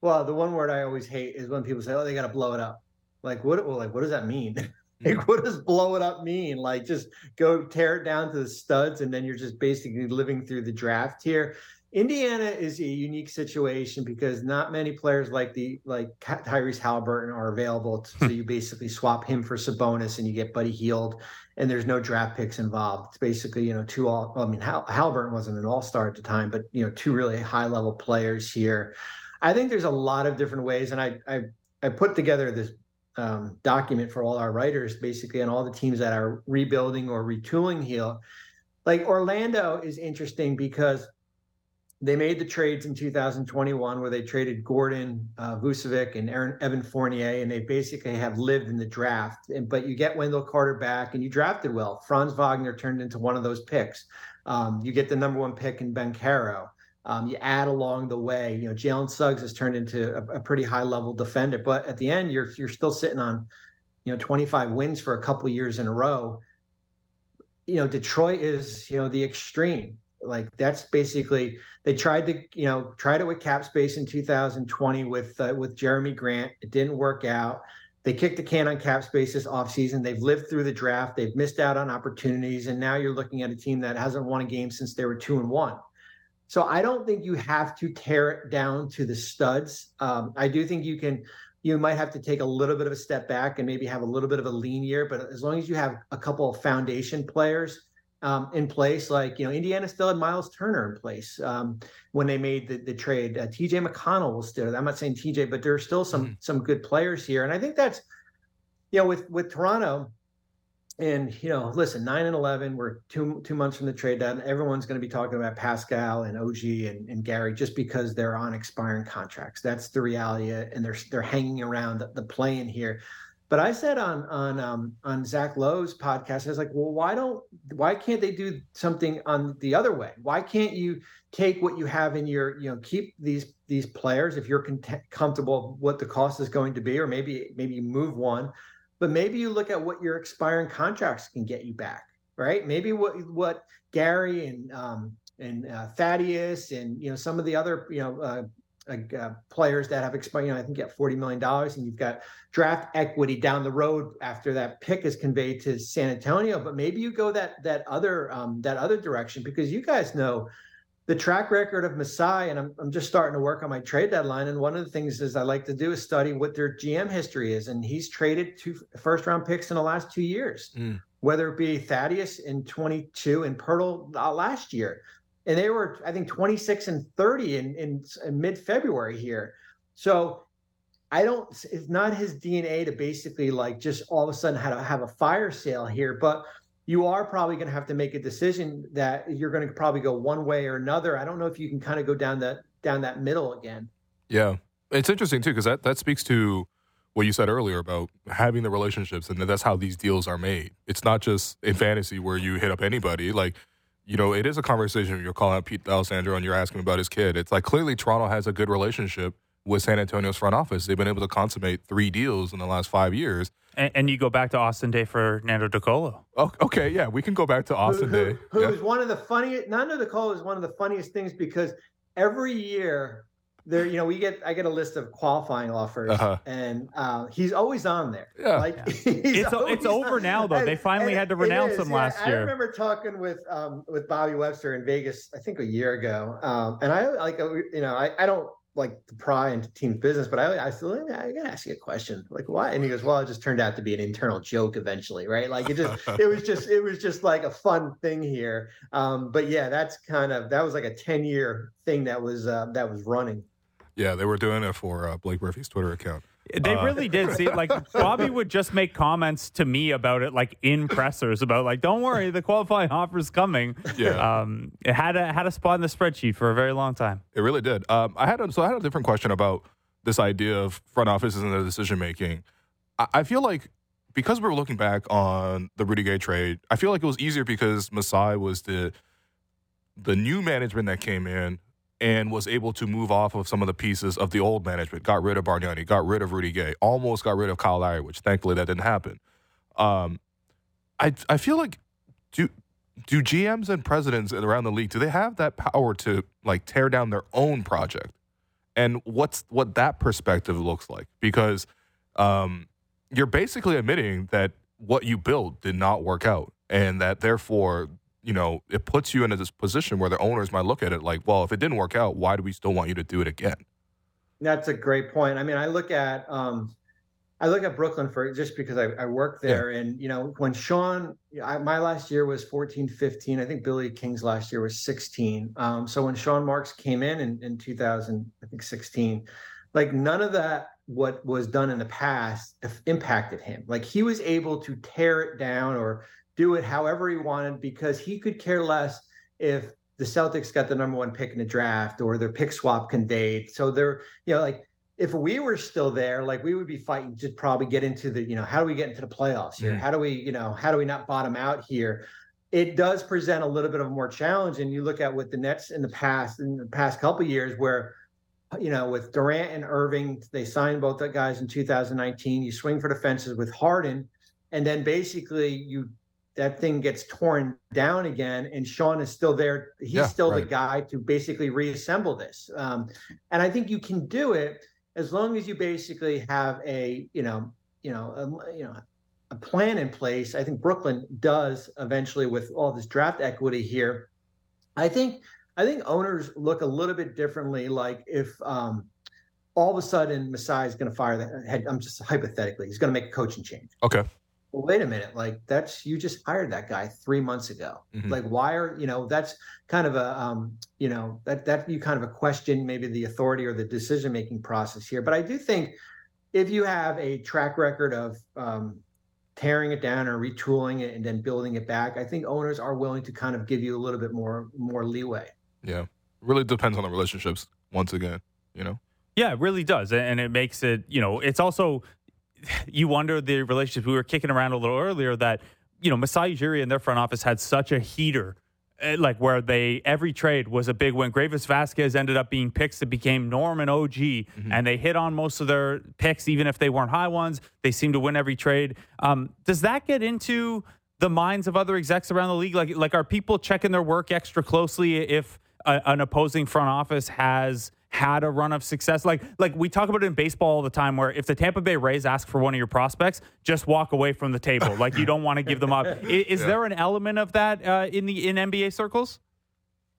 Well, the one word I always hate is when people say, "Oh, they got to blow it up." Like what? Well, like what does that mean? like what does blow it up mean? Like just go tear it down to the studs, and then you're just basically living through the draft here. Indiana is a unique situation because not many players like the like Tyrese Halliburton are available. so you basically swap him for Sabonis and you get Buddy Hield, and there's no draft picks involved. It's basically you know two all. Well, I mean Hal, Halliburton wasn't an All Star at the time, but you know two really high level players here. I think there's a lot of different ways, and I I, I put together this um, document for all our writers, basically, on all the teams that are rebuilding or retooling here like Orlando is interesting because they made the trades in 2021 where they traded Gordon, uh, Vucevic, and Aaron, Evan Fournier, and they basically have lived in the draft. And, but you get Wendell Carter back, and you drafted well. Franz Wagner turned into one of those picks. Um, you get the number one pick in Banchero. Um, you add along the way. You know, Jalen Suggs has turned into a, a, pretty high level defender, but at the end, you're you're still sitting on, you know, 25 wins for a couple years in a row. You know, Detroit is you know the extreme. Like that's basically they tried to you know tried it with cap space in 2020 with uh, with Jerami Grant. It didn't work out. They kicked the can on cap space this offseason. They've lived through the draft. They've missed out on opportunities, and now you're looking at a team that hasn't won a game since they were two and one. So I don't think you have to tear it down to the studs. Um, I do think you can. You might have to take a little bit of a step back and maybe have a little bit of a lean year, but as long as you have a couple of foundation players um, in place. Like you know, Indiana still had Myles Turner in place um, when they made the, the trade. Uh, T.J. McConnell was still. I'm not saying T.J., but there are still some mm-hmm. some good players here, and I think that's you know with with Toronto. And you know, listen, nine and eleven. We're two two months from the trade deadline. Everyone's going to be talking about Pascal and OG and, and Gary just because they're on expiring contracts. That's the reality, and they're they're hanging around the, the play in here. But I said on on um, on Zach Lowe's podcast, I was like, well, why don't why can't they do something on the other way? Why can't you take what you have in your you know keep these these players if you're content, comfortable what the cost is going to be, or maybe maybe move one, but maybe you look at what your expiring contracts can get you back, right? Maybe what what Gary and um, and uh, Thaddeus and you know some of the other you know uh, uh, players that have expired. You know, I think you got forty million dollars, and you've got draft equity down the road after that pick is conveyed to San Antonio. But maybe you go that that other um, that other direction because you guys know the track record of Masai, and I'm I'm just starting to work on my trade deadline. And one of the things is I like to do is study what their GM history is, and he's traded two first round picks in the last two years. Mm. Whether it be Thaddeus in 22 and Poeltl uh, last year, and they were I think 26 and 30 in in, in mid February here. So I don't. It's not his DNA to basically like just all of a sudden have a, have a fire sale here, but you are probably going to have to make a decision that you're going to probably go one way or another. I don't know if you can kind of go down that down that middle again. Yeah, it's interesting too because that that speaks to what you said earlier about having the relationships and that's how these deals are made. It's not just in fantasy where you hit up anybody. Like you know, it is a conversation. You're calling out Pete Alessandro and you're asking about his kid. It's like clearly Toronto has a good relationship with San Antonio's front office. They've been able to consummate three deals in the last five years. And, and you go back to Austin Daye for Nando De Colo. Oh, okay, yeah, we can go back to Austin who, Daye. Who yeah. is one of the funniest? Nando De Colo is one of the funniest things because every year there you know we get i get a list of qualifying offers uh-huh. and uh, he's always on there yeah like yeah. it's, it's over on, now though and, they finally had to renounce him last yeah, year i remember talking with um, with bobby webster in vegas i think a year ago um, and i like uh, you know i, I don't like to pry into team business, but I, I still I gotta ask you a question. Like why? And he goes, Well, it just turned out to be an internal joke eventually, right? Like it just it was just it was just like a fun thing here. Um, but yeah, that's kind of that was like a 10 year thing that was uh, that was running. Yeah, they were doing it for uh, Blake Murphy's Twitter account. They uh, really did. See, like Bobby would just make comments to me about it, like in pressers, about like, "Don't worry, the qualifying offer's coming." Yeah, um, it had a had a spot in the spreadsheet for a very long time. It really did. Um, I had a, so I had a different question about this idea of front offices and the decision making. I, I feel like because we were looking back on the Rudy Gay trade, I feel like it was easier because Masai was the the new management that came in and was able to move off of some of the pieces of the old management. Got rid of Bargnani, got rid of Rudy Gay, almost got rid of Kyle Lowry, which thankfully that didn't happen. Um, I I feel like do do GMs and presidents around the league do they have that power to like tear down their own project? And what's what that perspective looks like? Because um, you're basically admitting that what you built did not work out, and that therefore you know, it puts you into this position where the owners might look at it like, well, if it didn't work out, why do we still want you to do it again? That's a great point. I mean, I look at um, I look at Brooklyn for just because I, I work there, yeah. and you know, when Sean, I, my last year was 14, 15. I think Billy King's last year was 16. Um, so when Sean Marks came in, in in 2000, I think 16, like none of that what was done in the past impacted him. Like he was able to tear it down or do it however he wanted because he could care less if the Celtics got the number one pick in the draft or their pick swap conveyed. So they're, you know, like if we were still there, like we would be fighting to probably get into the, you know, how do we get into the playoffs here? Mm. How do we, you know, how do we not bottom out here? It does present a little bit of a more challenge. And you look at what the Nets in the past, in the past couple years, where, you know, with Durant and Irving, they signed both the guys in 2019. You swing for the fences with Harden, and then basically you that thing gets torn down again, and Sean is still there. He's Yeah, still the guy to basically reassemble this. Um, and I think you can do it as long as you basically have a you know you know a, you know a plan in place. I think Brooklyn does eventually with all this draft equity here. I think I think owners look a little bit differently. Like if um, all of a sudden Masai is going to fire the head, I'm just hypothetically, he's going to make a coaching change. Okay. Well, wait a minute, like that's you just hired that guy three months ago. Mhm. Like, why are you know that's kind of a um, you know that that you kind of a question maybe the authority or the decision making process here. But I do think if you have a track record of um, tearing it down or retooling it and then building it back, I think owners are willing to kind of give you a little bit more more leeway. Yeah. Really depends on the relationships. Once again, you know. Yeah, it really does. And it makes it, you know, it's also, you wonder the relationships. We were kicking around a little earlier that, you know, Masai Ujiri and their front office had such a heater, eh, like where they, every trade was a big win. Greivis Vasquez ended up being picks that became Norm and OG, and they hit on most of their picks, even if they weren't high ones. They seem to win every trade. Um, does that get into the minds of other execs around the league? Like, like are people checking their work extra closely if a, an opposing front office has had a run of success? Like, like we talk about it in baseball all the time, where if the Tampa Bay Rays ask for one of your prospects, just walk away from the table. like you don't want to give them up. I- Is, Yeah. there an element of that uh, in the in NBA circles?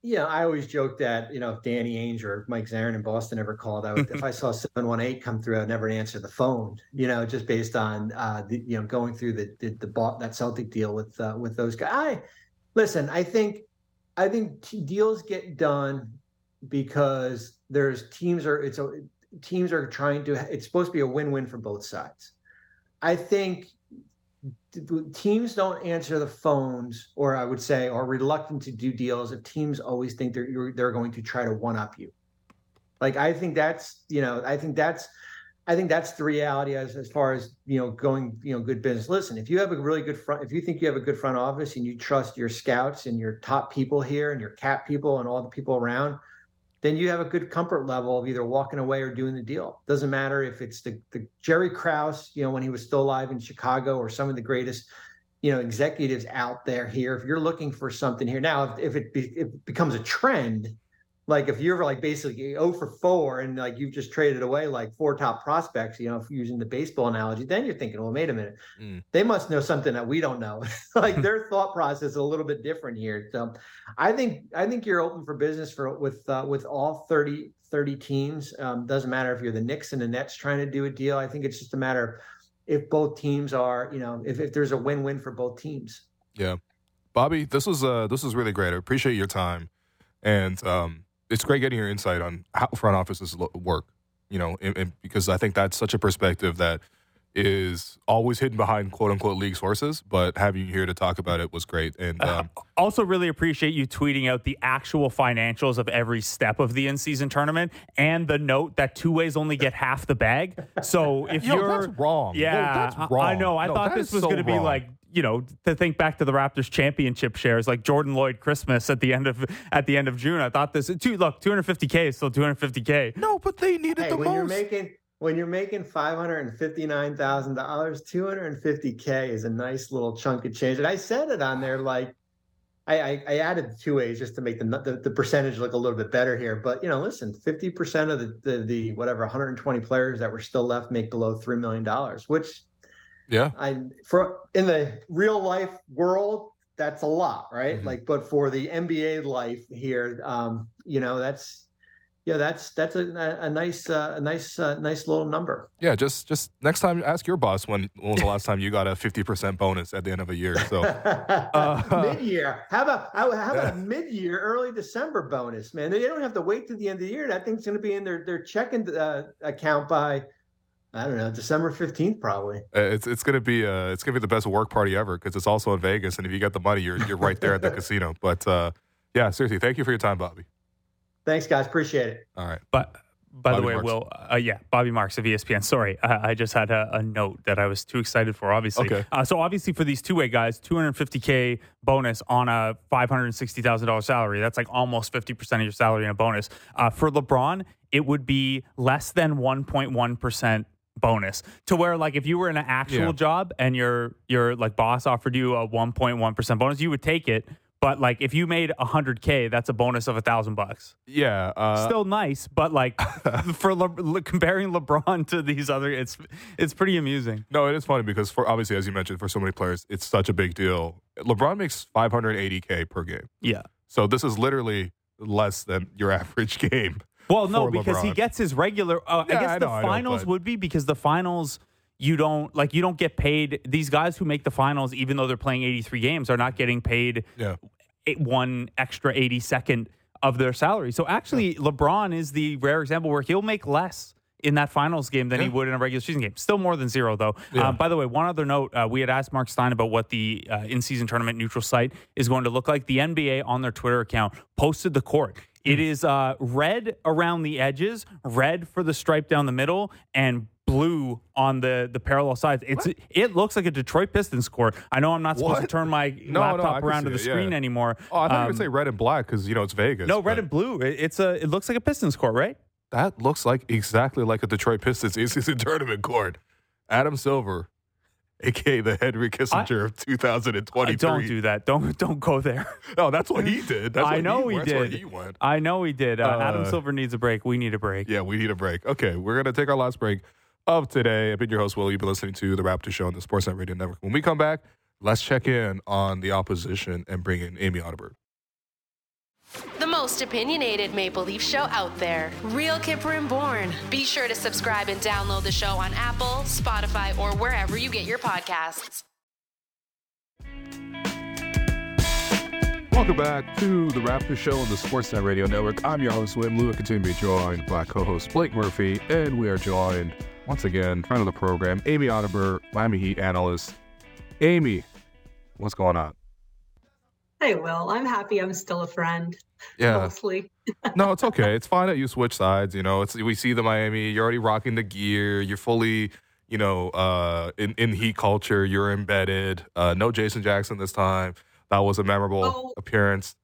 Yeah, I always joke that you know if Danny Ainge or Mike Zarren in Boston ever called, I would, if I saw seven one eight come through, I'd never answer the phone. You know, just based on uh, the you know going through the the, the bought that Celtic deal with uh, with those guys. I listen. I think I think t- deals get done because there's teams are it's a teams are trying to. It's supposed to be a win win for both sides. I think teams don't answer the phones, or I would say, are reluctant to do deals if teams always think they're they're going to try to one up you. Like I think that's you know I think that's I think that's the reality as as far as you know going you know good business. Listen, if you have a really good front, if you think you have a good front office and you trust your scouts and your top people here and your cap people and all the people around, then you have a good comfort level of either walking away or doing the deal. Doesn't matter if it's the, the Jerry Krause, you know, when he was still alive in Chicago, or some of the greatest, you know, executives out there here. If you're looking for something here now, if, if it, be, if it becomes a trend, like if you're like basically 0 for 4 and like you've just traded away like four top prospects, you know, using the baseball analogy, then you're thinking, well, wait a minute, Mm. they must know something that we don't know. like their thought process is a little bit different here. So I think I think you're open for business for with uh, with all 30 30 teams. Um, doesn't matter if you're the Knicks and the Nets trying to do a deal. I think it's just a matter of if both teams are, you know, if, if there's a win-win for both teams. Yeah, Bobby, this was uh this was really great. I appreciate your time, and um, it's great getting your insight on how front offices work. You know, and, and because I think that's such a perspective that is always hidden behind quote unquote league sources. But having you here to talk about it was great. And um, Also, really appreciate you tweeting out the actual financials of every step of the in-season tournament and the note that two ways only get half the bag. So if Yo, you're that's wrong. Yeah, that's I- I know. I No, thought this was so going to be wrong. like you know to think back to the Raptors championship shares, like Jordan Loyd Christmas at the end of at the end of June. I thought this two look 250k is still 250k. no, but they needed Hey, the when you're making when you're making five hundred and fifty nine thousand dollars, two hundred and fifty k is a nice little chunk of change. And I said it on there like. I, I, I added two A's just to make the, the the percentage look a little bit better here. But you know, listen, fifty percent of the, the the whatever 120 players that were still left make below three million dollars, which yeah, I for in the real life world, that's a lot, right? Mhm. Like, but for the NBA life here, um, you know, that's yeah, that's that's a, a, nice uh, a nice uh, nice little number. yeah. Just just next time, ask your boss when when was the last time you got a fifty percent bonus at the end of a year. So mid year, how about how, how about a mid year, early December bonus, man? They don't have to wait to the end of the year. That thing's going to be in their their checking uh, account by I don't know, December fifteenth, probably. Uh, It's it's gonna be uh it's gonna be the best work party ever because it's also in Vegas, and if you got the money, you're you're right there at the casino. But uh, yeah, seriously, thank you for your time, Bobby. Thanks, guys. Appreciate it. All right. But by Bobby the way, Marks. Will, uh, yeah, Bobby Marks of ESPN. Sorry, I, I just had a, a note that I was too excited for. Obviously, Okay. Uh, so obviously for these two-way guys, 250k bonus on a 560 thousand dollar salary. That's like almost 50 percent of your salary in a bonus. Uh, for LeBron, it would be less than 1.1 percent bonus to where like if you were in an actual Yeah. job and your your like boss offered you a 1.1 percent bonus, you would take it. But like if you made 100k, that's a bonus of a thousand bucks Yeah. Uh, still nice, but like for Le- Le- comparing LeBron to these other, it's it's pretty amusing. no, it is funny because for obviously, as you mentioned, for so many players, it's such a big deal. LeBron makes 580k per game, Yeah. so this is literally less than your average game. Well, no, because he gets his regular. Uh, Yeah, I guess I the know, know, finals but- would be because the finals. You don't like you don't get paid. These guys who make the finals, even though they're playing 83 games, are not getting paid Yeah. one extra 80 second of their salary. So actually, LeBron is the rare example where he'll make less in that finals game than he would in a regular season game. Still more than zero, though. Yeah. Uh, by the way, one other note: uh, we had asked Marc Stein about what the uh, in-season tournament neutral site is going to look like. The NBA on their Twitter account posted the court. It Hmm. uh, red around the edges, red for the stripe down the middle, and blue on the the parallel sides. It's it looks like a Detroit Pistons court. I know I'm not supposed to turn my No, no, laptop can around to the it, yeah. screen anymore. Oh, I thought you Um, would say red and black because you know it's Vegas. no, red but and blue. It, it's a. It looks like a Pistons court, right? That looks like exactly like a Detroit Pistons in-season tournament court. Adam Silver, aka the Henry Kissinger of Uh, 2023. don't do that. Don't don't go there. No, that's what he did. That's I know he, he that's where did. he went. I know he did. Uh, Adam Uh, Silver needs a break. We need a break. Yeah, we need a break. Okay, we're gonna take our last break of today. I've been your host, Will. You've been listening to the Raptor Show on the Sportsnet Radio Network. When we come back, let's check in on the opposition and bring in Amy Audibert. Most opinionated Maple Leaf show out there. Real Kyper and Bourne. Be sure to subscribe and download the show on Apple, Spotify, or wherever you get your podcasts. Welcome back to the Raptor Show on the Sportsnet Radio Network. I'm your host, Will Lou. I continue to be joined by co-host Blake Murphy, and we are joined once again, friend of the program, Amy Audibert, Miami Heat analyst. Amy, what's going on? Hey, Will, I'm happy I'm still a friend, Yeah, mostly. no, it's okay. It's fine that you switch sides. You know, it's we see the Miami. You're already rocking the gear. You're fully, you know, uh, in in Heat culture. You're embedded. Uh, no Jason Jackson this time. That was a memorable Oh. appearance.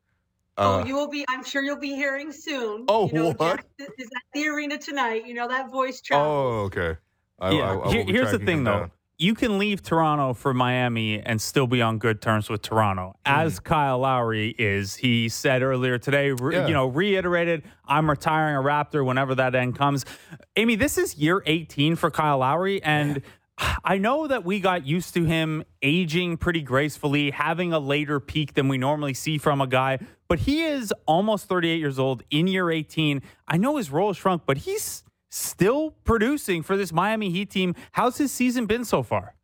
Uh, oh, you will be, I'm sure you'll be hearing soon. Oh, you know, what? Jack is at the arena tonight. You know, that voice track. oh, okay. I, yeah. I- I will Here- here's the thing, though. down. You can leave Toronto for Miami and still be on good terms with Toronto, hmm. as Kyle Lowry is. He said earlier today, re- Yeah. you know, reiterated, "I'm retiring a Raptor whenever that end comes." Amy, this is year 18 for Kyle Lowry, and I know that we got used to him aging pretty gracefully, having a later peak than we normally see from a guy. But he is almost 38 years old in year 18. I know his role has shrunk, but he's still producing for this Miami Heat team. How's his season been so far?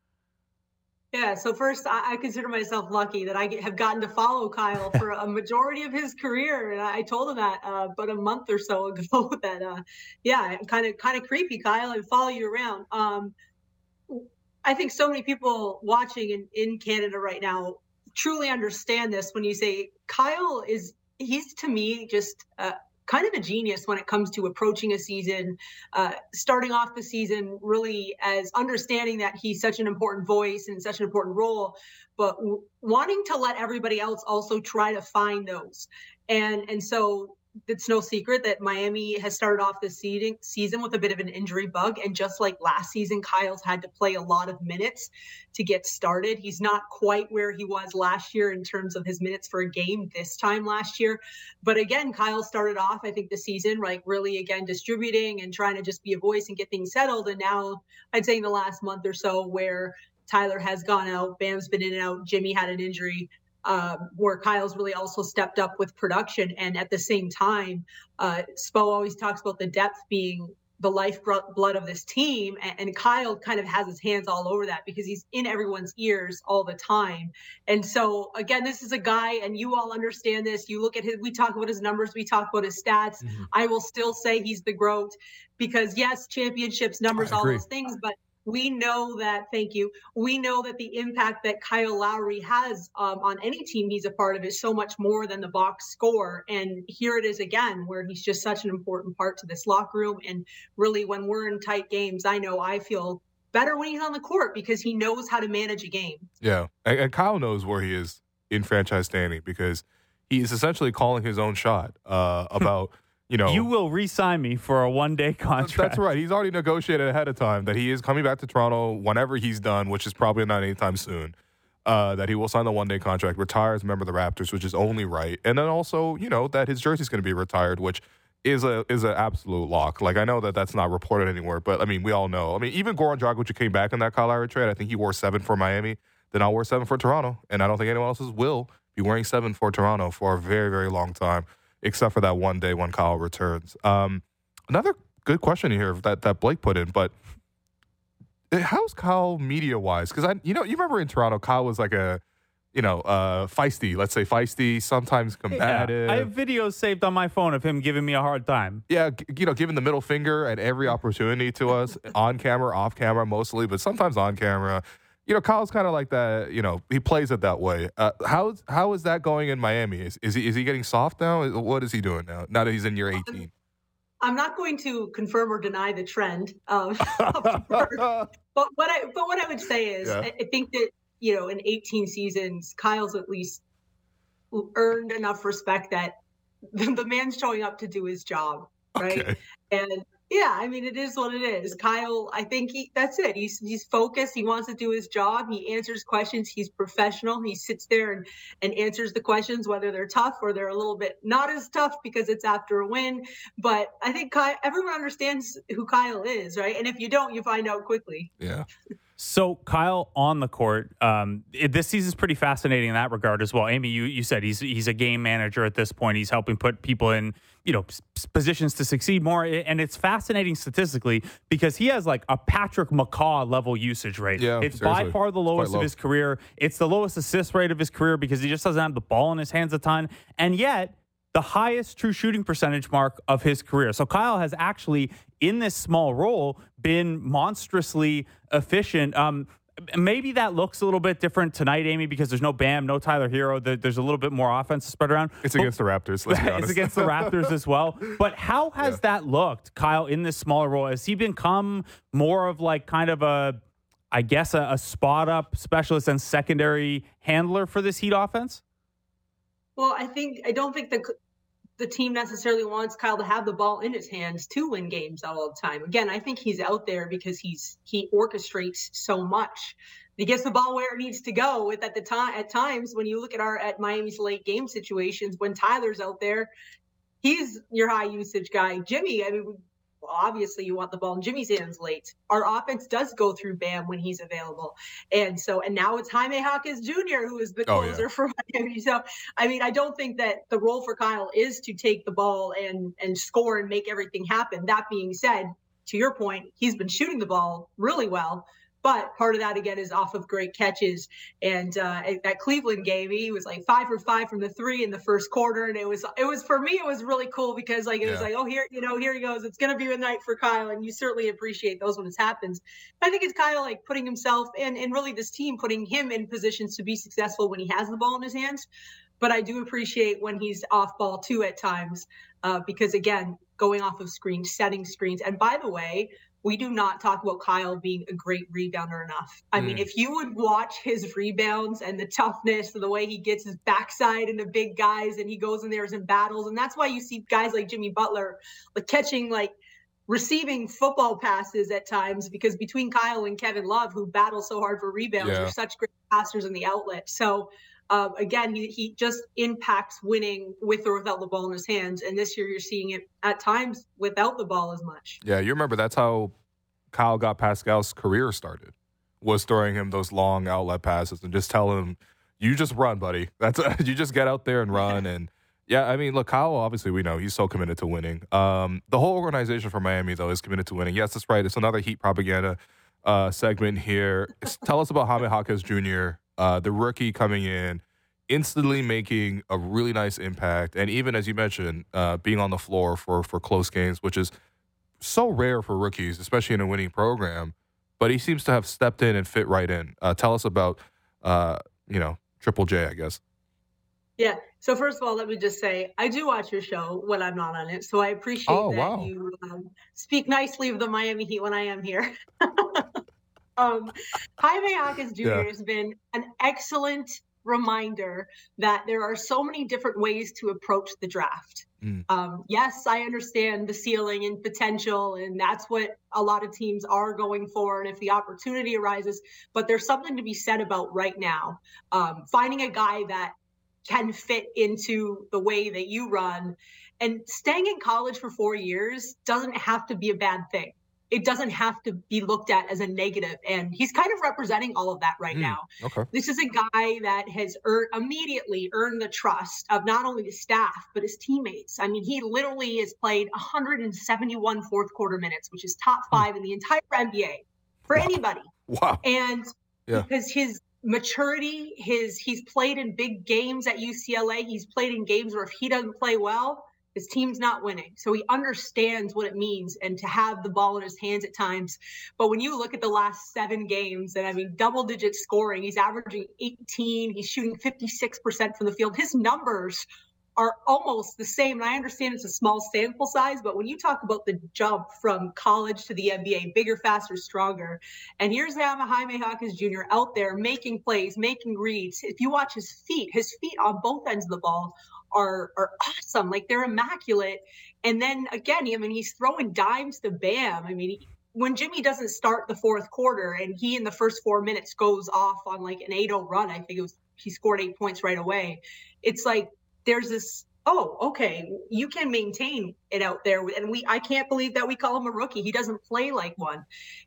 Yeah. So first, I, I consider myself lucky that I get, have gotten to follow Kyle for a majority of his career, and I told him that uh, but a month or so ago that, uh, yeah, kind of kind of creepy, Kyle, and follow you around. Um, I think so many people watching in, in Canada right now truly understand this when you say Kyle is he's to me just kind of a genius when it comes to approaching a season, uh, starting off the season really as understanding that he's such an important voice and such an important role, but w- wanting to let everybody else also try to find those. And and so it's no secret that Miami has started off this season season with a bit of an injury bug, and just like last season, Kyle's had to play a lot of minutes to get started. He's not quite where he was last year in terms of his minutes for a game this time last year. But again, Kyle started off, I think, the season like really again distributing and trying to just be a voice and get things settled. And now I'd say in the last month or so, where Tyler has gone out, Bam's been in and out, Jimmy had an injury. Um, where Kyle's really also stepped up with production, and at the same time, uh, Spo always talks about the depth being the lifeblood blood of this team. And, and, Kyle kind of has his hands all over that because he's in everyone's ears all the time. And so, again, this is a guy, and you all understand this. You look at his, we talk about his numbers, we talk about his stats. Mm-hmm. I will still say he's the GOAT because, yes, championships, numbers, all those things, but we know that thank you. We know that the impact that kyle lowry has um, on any team he's a part of is so much more than the box score. And here it is again where he's just such an important part to this locker room. And really when we're in tight games i know i feel better when he's on the court because he knows how to manage a game. Yeah. And, and kyle knows where he is in franchise standing because he is essentially calling his own shot uh, about you know, you will re-sign me for a one-day contract. That's right. He's already negotiated ahead of time that he is coming back to Toronto whenever he's done, which is probably not anytime soon. Uh, that he will sign the one-day contract, retire as a member of the Raptors, which is only right, and then also, you know, that his jersey is going to be retired, which is a is an absolute lock. Like I know that that's not reported anywhere, but I mean, we all know. I mean, even Goran Dragic, came back in that Kyle Lowry trade, I think he wore seven for Miami. Then I'll wear seven for Toronto, and I don't think anyone else's will be wearing seven for Toronto for a very very long time except for that one day when Kyle returns. Um, another good question here that that Blake put in, but how's Kyle media wise? Because I, you know, you remember in Toronto, Kyle was like a, you know, uh, feisty. Let's say feisty, sometimes combative. Yeah, I have videos saved on my phone of him giving me a hard time. Yeah, you know, giving the middle finger at every opportunity to us, on camera, off camera, mostly, but sometimes on camera you know, Kyle's kind of like that. You know, he plays it that way. Uh, how how is that going in Miami? Is is he is he getting soft now? What is he doing now? Now that he's in year eighteen. I'm not going to confirm or deny the trend of, but what I but what I would say is yeah. I, I think that you know in 18 seasons, Kyle's at least earned enough respect that the, the man's showing up to do his job, right? Okay. And yeah, I mean it is what it is. Kyle, I think he that's it. He's he's focused, he wants to do his job, he answers questions, he's professional, he sits there and and answers the questions whether they're tough or they're a little bit not as tough because it's after a win, but I think Kyle, everyone understands who Kyle is, right? And if you don't, you find out quickly. Yeah. So Kyle on the court, um, it, this season's pretty fascinating in that regard as well. Amy, you you said he's he's a game manager at this point. He's helping put people in you know positions to succeed more, and it's fascinating statistically because he has like a Patrick McCaw level usage rate. Yeah, it's seriously. by far the lowest of his career. It's the lowest assist rate of his career because he just doesn't have the ball in his hands a ton, and yet the highest true shooting percentage mark of his career. So Kyle has actually, in this small role, been monstrously efficient. Um, maybe that looks a little bit different tonight, Amy, because there's no Bam, no Tyler Herro. There's a little bit more offense to spread around. It's but, against the Raptors. it's against the Raptors as well. But how has yeah. that looked, Kyle, in this smaller role? Has he become more of like kind of a, I guess, a, a spot up specialist and secondary handler for this Heat offense? Well, I think I don't think the the team necessarily wants Kyle to have the ball in his hands to win games all the time. Again, I think he's out there because he's he orchestrates so much. He gets the ball where it needs to go. With at the time at times when you look at our at Miami's late game situations when Tyler's out there, he's your high usage guy. Jimmy, I mean, obviously you want the ball in Jimmy's hands late. Our offense does go through Bam when he's available. And so, and now it's Jaime Jaquez Jr., who is the closer oh, yeah. for Miami. So, I mean, I don't think that the role for Kyle is to take the ball and, and score and make everything happen. That being said, to your point, he's been shooting the ball really well. But part of that again is off of great catches. And uh, that Cleveland game, he was like five for five from the three in the first quarter, and it was it was for me it was really cool because like it yeah. was like oh here you know here he goes it's gonna be a night for Kyle, and you certainly appreciate those when it happens. I think it's Kyle like putting himself and and really this team putting him in positions to be successful when he has the ball in his hands. But I do appreciate when he's off ball too at times, uh, because again, going off of screens, setting screens. And by the way, we do not talk about Kyle being a great rebounder enough. I mm. mean, if you would watch his rebounds and the toughness and the way he gets his backside into big guys and he goes in there in battles, and that's why you see guys like Jimmy Butler like catching like receiving football passes at times because between Kyle and Kevin Love, who battle so hard for rebounds, yeah. are such great passers in the outlet. So um, again, he, he just impacts winning with or without the ball in his hands. And this year, you're seeing it at times without the ball as much. Yeah, you remember that's how Kyle got Pascal's career started. Was throwing him those long outlet passes and just tell him, "You just run, buddy. That's you just get out there and run." And Yeah, I mean, look, Kyle. Obviously, we know he's so committed to winning. Um, the whole organization for Miami, though, is committed to winning. Yes, that's right. It's another Heat propaganda uh, segment here. Tell us about Jaime Jaquez Jr., uh, the rookie coming in, instantly making a really nice impact, and even as you mentioned, uh, being on the floor for for close games, which is so rare for rookies, especially in a winning program. But he seems to have stepped in and fit right in. Uh, tell us about, uh, you know, Triple J, I guess. Yeah. So first of all, let me just say I do watch your show when I'm not on it, so I appreciate Oh, that wow. you um, speak nicely of the Miami Heat when I am here. um, Jaime Jaquez Jr. Yeah. has been an excellent reminder that there are so many different ways to approach the draft. Mm. Um, yes, I understand the ceiling and potential, and that's what a lot of teams are going for. And if the opportunity arises, but there's something to be said about right now um, finding a guy that can fit into the way that you run. And staying in college for four years doesn't have to be a bad thing. It doesn't have to be looked at as a negative. And he's kind of representing all of that right Hmm. now. Okay. This is a guy that has earned immediately earned the trust of not only the staff but his teammates. I mean, he literally has played 171 fourth quarter minutes, which is top five in the entire NBA for Wow. anybody Wow. and Yeah. because his maturity his he's played in big games at UCLA he's played in games where if he doesn't play well his team's not winning. So he understands what it means and to have the ball in his hands at times. But when you look at the last 7 games and I mean double digit scoring he's averaging 18 he's shooting 56% from the field. His numbers are almost the same. And I understand it's a small sample size, but when you talk about the jump from college to the NBA, bigger, faster, stronger, and here's Jaime Jaquez Jr. out there making plays, making reads. If you watch his feet, his feet on both ends of the ball are are awesome. Like they're immaculate. And then again, I mean, he's throwing dimes to Bam. I mean, he- when Jimmy doesn't start the fourth quarter and he in the first four minutes goes off on like an 8-0 run, I think it was he scored eight points right away. It's like there's this oh okay you can maintain it out there. And we i can't believe that we call him a rookie. He doesn't play like one.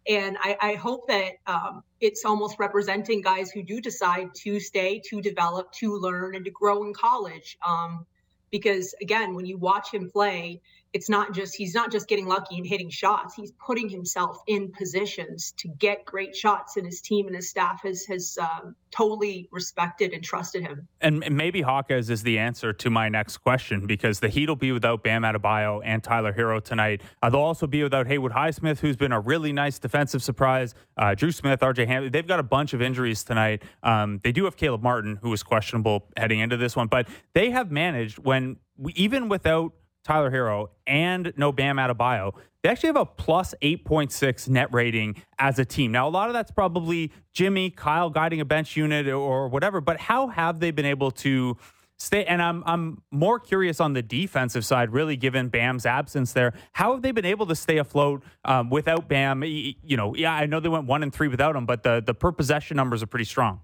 And i, I hope that um, it's almost representing guys who do decide to stay to develop to learn and to grow in college. Um, because again when you watch him play it's not just he's not just getting lucky and hitting shots he's putting himself in positions to get great shots and his team and his staff has has um, totally respected and trusted him And maybe Jaquez is the answer to my next question because the Heat will be without Bam Adebayo and Tyler Herro tonight. Uh, they'll also be without Haywood Highsmith, who's been a really nice defensive surprise. Uh, Dru Smith, RJ Hampton. They've got a bunch of injuries tonight. Um, they do have Caleb Martin, who was questionable heading into this one, but they have managed when we, even without Tyler Herro and no Bam Adebayo, they actually have a plus 8.6 net rating as a team. Now, a lot of that's probably Jimmy, Kyle guiding a bench unit or whatever, but how have they been able to stay? And I'm, I'm more curious on the defensive side, really, given Bam's absence there. How have they been able to stay afloat um, without Bam? You know, yeah, I know they went one and three without him, but the, the per possession numbers are pretty strong.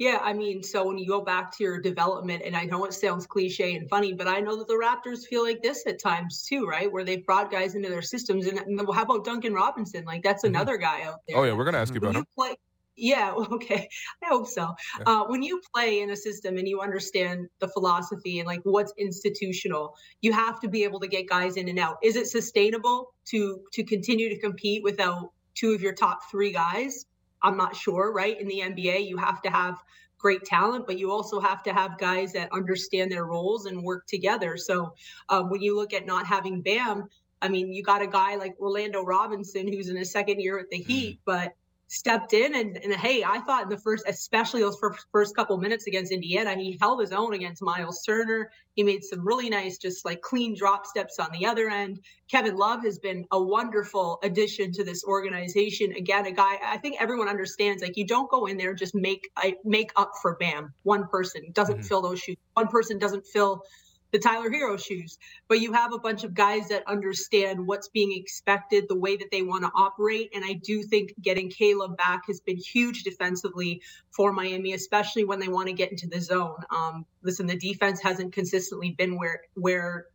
Yeah, I mean, so when you go back to your development, and I know it sounds cliche and funny, but I know that the Raptors feel like this at times too, right? Where they've brought guys into their systems. And, and how about Duncan Robinson? Like that's Mhm. another guy out there. Oh yeah, we're gonna ask you when about you him. play, yeah, okay, I hope so. Yeah. Uh, when you play in a system and you understand the philosophy and like what's institutional, you have to be able to get guys in and out. Is it sustainable to to continue to compete without two of your top three guys? I'm not sure, right? In the NBA, you have to have great talent, but you also have to have guys that understand their roles and work together. So um, when you look at not having Bam, I mean, you got a guy like Orlando Robinson who's in his second year at the Heat, but stepped in and, and hey, I thought in the first, especially those first, first couple minutes against Indiana, he held his own against Myles Turner. He made some really nice, just like clean drop steps on the other end. Kevin Love has been a wonderful addition to this organization. Again, a guy I think everyone understands. Like you don't go in there and just make I make up for Bam. One person doesn't Mhm. fill those shoes. One person doesn't fill the Tyler Herro shoes. But you have a bunch of guys that understand what's being expected, the way that they want to operate. And I do think getting Caleb back has been huge defensively for Miami, especially when they want to get into the zone. Um, listen, the defense hasn't consistently been where where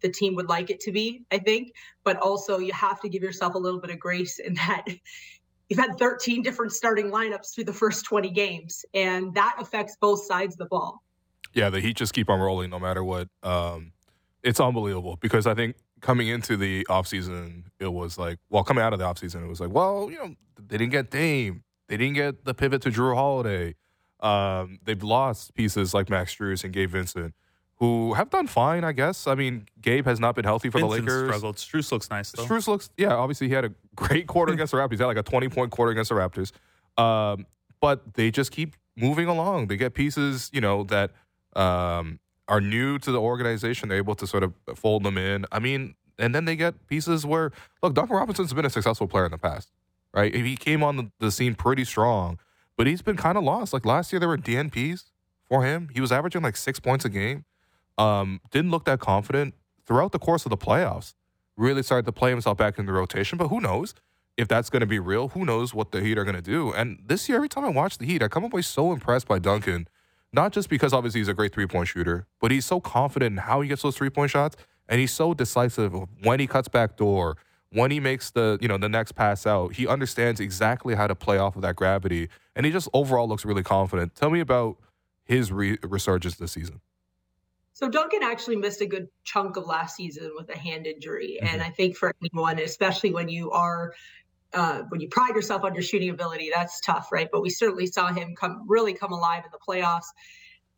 the team would like it to be, I think. But also you have to give yourself a little bit of grace in that you've had 13 different starting lineups through the first 20 games, and that affects both sides of the ball. Yeah, the Heat just keep on rolling no matter what. Um, it's unbelievable because I think coming into the offseason, it was like, well, coming out of the offseason, it was like, well, you know, they didn't get Dame. They didn't get the pivot to Jrue Holiday. Um, they've lost pieces like Max Strus and Gabe Vincent, who have done fine, I guess. I mean, Gabe has not been healthy for Vincent the Lakers. struggled. Strus looks nice though. Strus looks, yeah, obviously he had a great quarter against the Raptors. He had like a 20 point quarter against the Raptors. Um, but they just keep moving along. They get pieces, you know, that um, are new to the organization. They're able to sort of fold them in. I mean, and then they get pieces where, look, Duncan Robinson's been a successful player in the past, right? He came on the, scene pretty strong, but he's been kind of lost. Like last year, there were DNPs for him. He was averaging like six points a game. Um, didn't look that confident throughout the course of the playoffs. Really started to play himself back in the rotation, but who knows if that's going to be real? Who knows what the Heat are going to do? And this year, every time I watch the Heat, I come away so impressed by Duncan, not just because obviously he's a great three point shooter, but he's so confident in how he gets those three point shots, and he's so decisive when he cuts back door, when he makes the you know the next pass out. He understands exactly how to play off of that gravity, and he just overall looks really confident. Tell me about his re- resurgence this season. So Duncan actually missed a good chunk of last season with a hand injury, Mhm. and I think for anyone, especially when you are uh, when you pride yourself on your shooting ability, that's tough, right? But we certainly saw him come really come alive in the playoffs.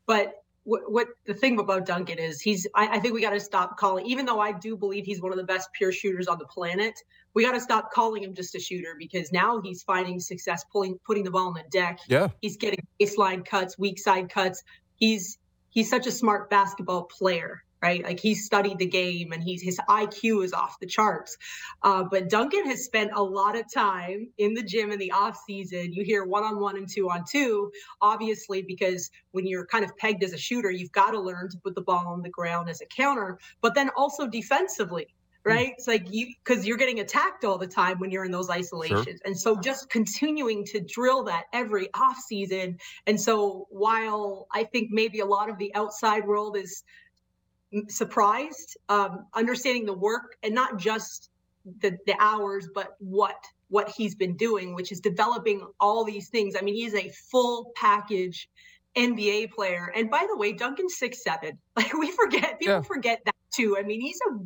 But what, what the thing about Duncan is he's I, I think we got to stop calling even though I do believe he's one of the best pure shooters on the planet we got to stop calling him just a shooter because now he's finding success pulling putting the ball in the deck Yeah, he's getting baseline cuts weak side cuts he's he's such a smart basketball player right? Like he studied the game and he's his iq is off the charts. Uh, but duncan has spent a lot of time in the gym in the off season. You hear one on one and two on two obviously because when you're kind of pegged as a shooter you've got to learn to put the ball on the ground as a counter but then also defensively right? It's like you because you're getting attacked all the time when you're in those isolations. And so just continuing to drill that every off season. And so while i think maybe a lot of the outside world is surprised um, understanding the work and not just the, the hours but what what he's been doing which is developing all these things. I mean he's a full package nba player. And by the way duncan's six seven. Like we forget people Yeah. forget that too. I mean he's a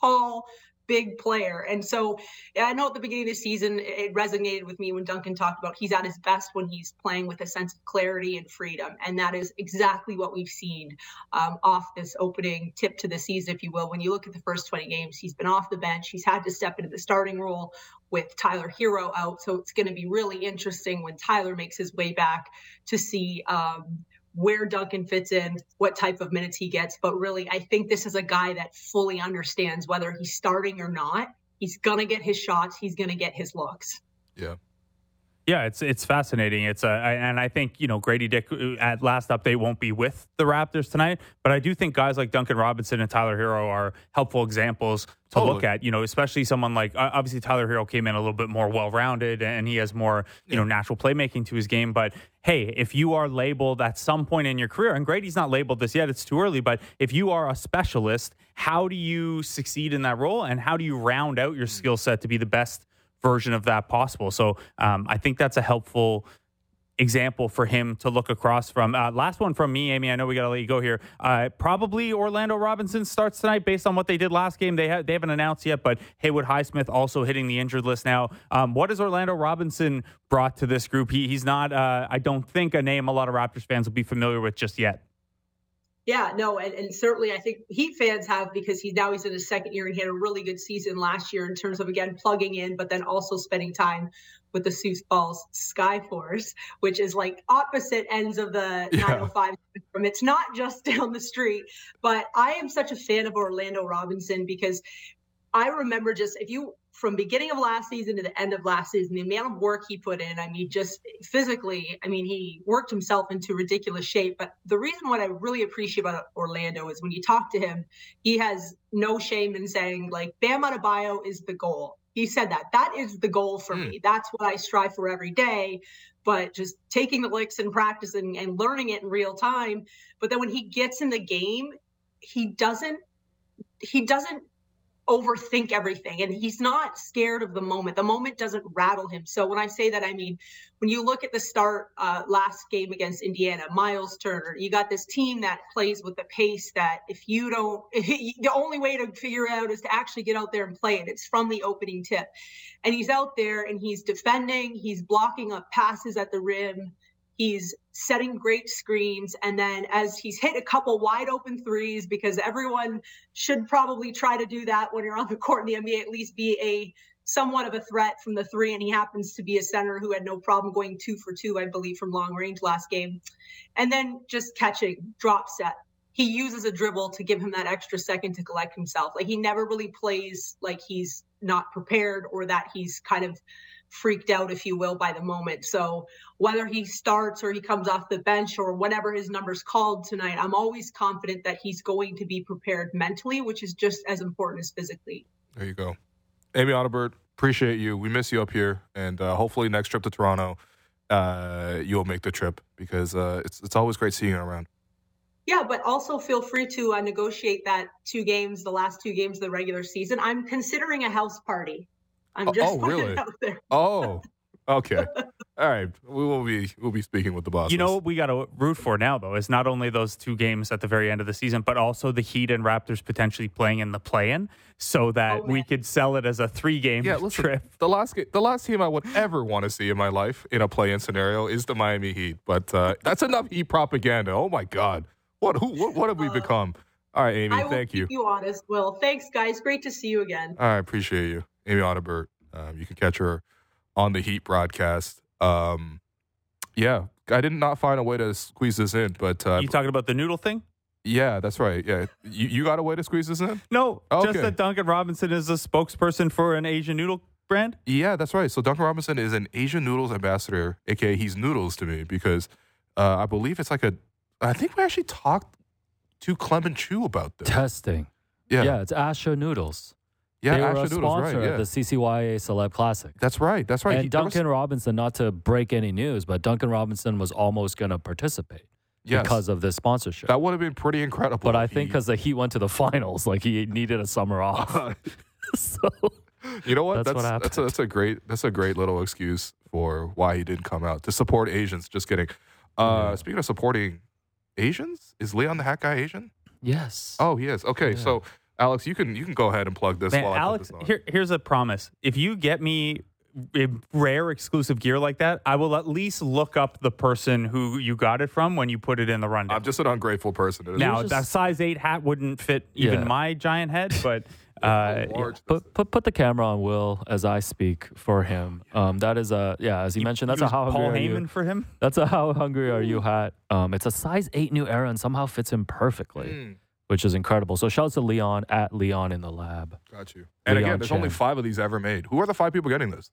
tall big player. And so i know at the beginning of the season it it resonated with me when duncan talked about he's at his best when he's playing with a sense of clarity and freedom. And that is exactly what we've seen um, off this opening tip to the season if you will. When you look at the first 20 games he's been off the bench. He's had to step into the starting role with tyler herro out. So it's going to be really interesting when tyler makes his way back to see um, where Duncan fits in, what type of minutes he gets. But really, I think this is a guy that fully understands whether he's starting or not. He's going to get his shots, he's going to get his looks. Yeah, it's it's fascinating. It's uh, I- and I think you know Gradey Dick uh, at last update won't be with the Raptors tonight, but I do think guys like Duncan Robinson and Tyler Herro are helpful examples to look at. You know, especially someone like uh, obviously Tyler Herro came in a little bit more well rounded and he has more you know natural playmaking to his game. But hey, if you are labeled at some point in your career, and Gradey's not labeled this yet, it's too early. But if you are a specialist, how do you succeed in that role, and how do you round out your skill set to be the best? Version of that possible. So um, I think that's a helpful example for him to look across from. Uh, last one from me, Amy. I know we got to let you go here. Uh, probably Orlando Robinson starts tonight based on what they did last game. They ha- they haven't announced yet, but Haywood Highsmith also hitting the injured list now. Um, what has Orlando Robinson brought to this group? He, he's not. Uh, I don't think a name a lot of Raptors fans will be familiar with just yet. Yeah, no, and, and certainly I think Heat fans have because he's now he's in his second year and he had a really good season last year in terms of again plugging in, but then also spending time with the Sioux Falls Sky Force, which is like opposite ends of the Yeah. 905 spectrum. It's not just down the street, but I am such a fan of Orlando Robinson because I remember just if you from beginning of last season to the end of last season, the amount of work he put in, I mean, just physically, I mean, he worked himself into ridiculous shape. But the reason what I really appreciate about Orlando is when you talk to him, he has no shame in saying, like, Bam Adebayo is the goal. He said that. That is the goal for Hmm. me. That's what I strive for every day. But just taking the licks and practicing and learning it in real time. But then when he gets in the game, he doesn't he doesn't overthink everything and he's not scared of the moment. The moment doesn't rattle him. So when i say that i mean when you look at the start uh, last game against indiana myles turner you got this team that plays with the pace that if you don't the only way to figure it out is to actually get out there and play it. It's from the opening tip. And he's out there and he's defending he's blocking up passes at the rim He's setting great screens. And then as he's hit a couple wide open threes, because everyone should probably try to do that when you're on the court in the NBA, at least be a somewhat of a threat from the three. And he happens to be a center who had no problem going two for two, I believe, from long range last game. And then just catching, drop set. He uses a dribble to give him that extra second to collect himself. Like he never really plays like he's not prepared or that he's kind of freaked out, if you will, by the moment. So whether he starts or he comes off the bench or whatever his number's called tonight, I'm always confident that he's going to be prepared mentally, which is just as important as physically. There you go. Amy Audibert, appreciate you. We miss you up here. And uh, hopefully next trip to Toronto, uh, you'll make the trip because uh, it's, it's always great seeing you around. Yeah, but also feel free to uh, negotiate that two games, the last two games of the regular season. I'm considering a house party. I'm Oh, just oh, really? out there. Oh, okay. All right. We will be we'll be speaking with the boss. You know what we got to root for now, though, is not only those two games at the very end of the season, but also the Heat and Raptors potentially playing in the play-in, so that Oh, we could sell it as a three-game Yeah, listen. trip. The last the last team I would ever want to see in my life in a play-in scenario is the Miami Heat. But uh, that's enough Heat propaganda. Oh my God, what who what, what have we Uh, become? All right, Amy. I will Thank keep you. you honest, Will. Thanks, guys. Great to see you again. I appreciate you, Amy Audibert. Um, you can catch her on the Heat broadcast. Um, yeah, I did not find a way to squeeze this in, but uh, you talking about the noodle thing? yeah, that's right. Yeah, you, you got a way to squeeze this in? No, Okay. just that Duncan Robinson is a spokesperson for an Asian noodle brand. Yeah, that's right. So Duncan Robinson is an Asian Noodles ambassador, aka he's noodles to me because uh, I believe it's like a. I think we actually talked to Clement Chu about this. Testing. Yeah, Yeah, yeah, it's Astro Noodles. Yeah they were Asher a sponsor right? Yeah, of the CCYA Celeb Classic. that's right. That's right. and He- there was- Duncan Robinson, not to break any news, but Duncan Robinson was almost going to participate yes, because of this sponsorship. that would have been pretty incredible. but I if think because the Heat went to the finals, like he needed a summer off. so you know what? That's what that's, a, that's a great that's a great little excuse for why he didn't come out to support Asians. Just kidding. Uh, Yeah. Speaking of supporting Asians, is Leon the Hat Guy Asian? yes. Oh, he is. Okay, Yeah. so Alex, you can you can go ahead and plug this. Man, while I put Alex, this on. here, here's a promise. If you get me a rare exclusive gear like that, I will at least look up the person who you got it from when you put it in the rundown. I'm just an ungrateful person. It is- now, just- that size eight hat wouldn't fit even Yeah. my giant head, but uh, large does Put, put put the camera on Will as I speak for him. Um, that is a yeah, as he mentioned, that's a use how hungry Paul are you? Heyman for him. That's a how hungry are you hat. Um, it's a size eight new era and somehow fits him perfectly, Mm, which is incredible. So shouts to Leon at Leon in the lab. got you. And Leon again, there's only five of these ever made. Who are the five people getting this?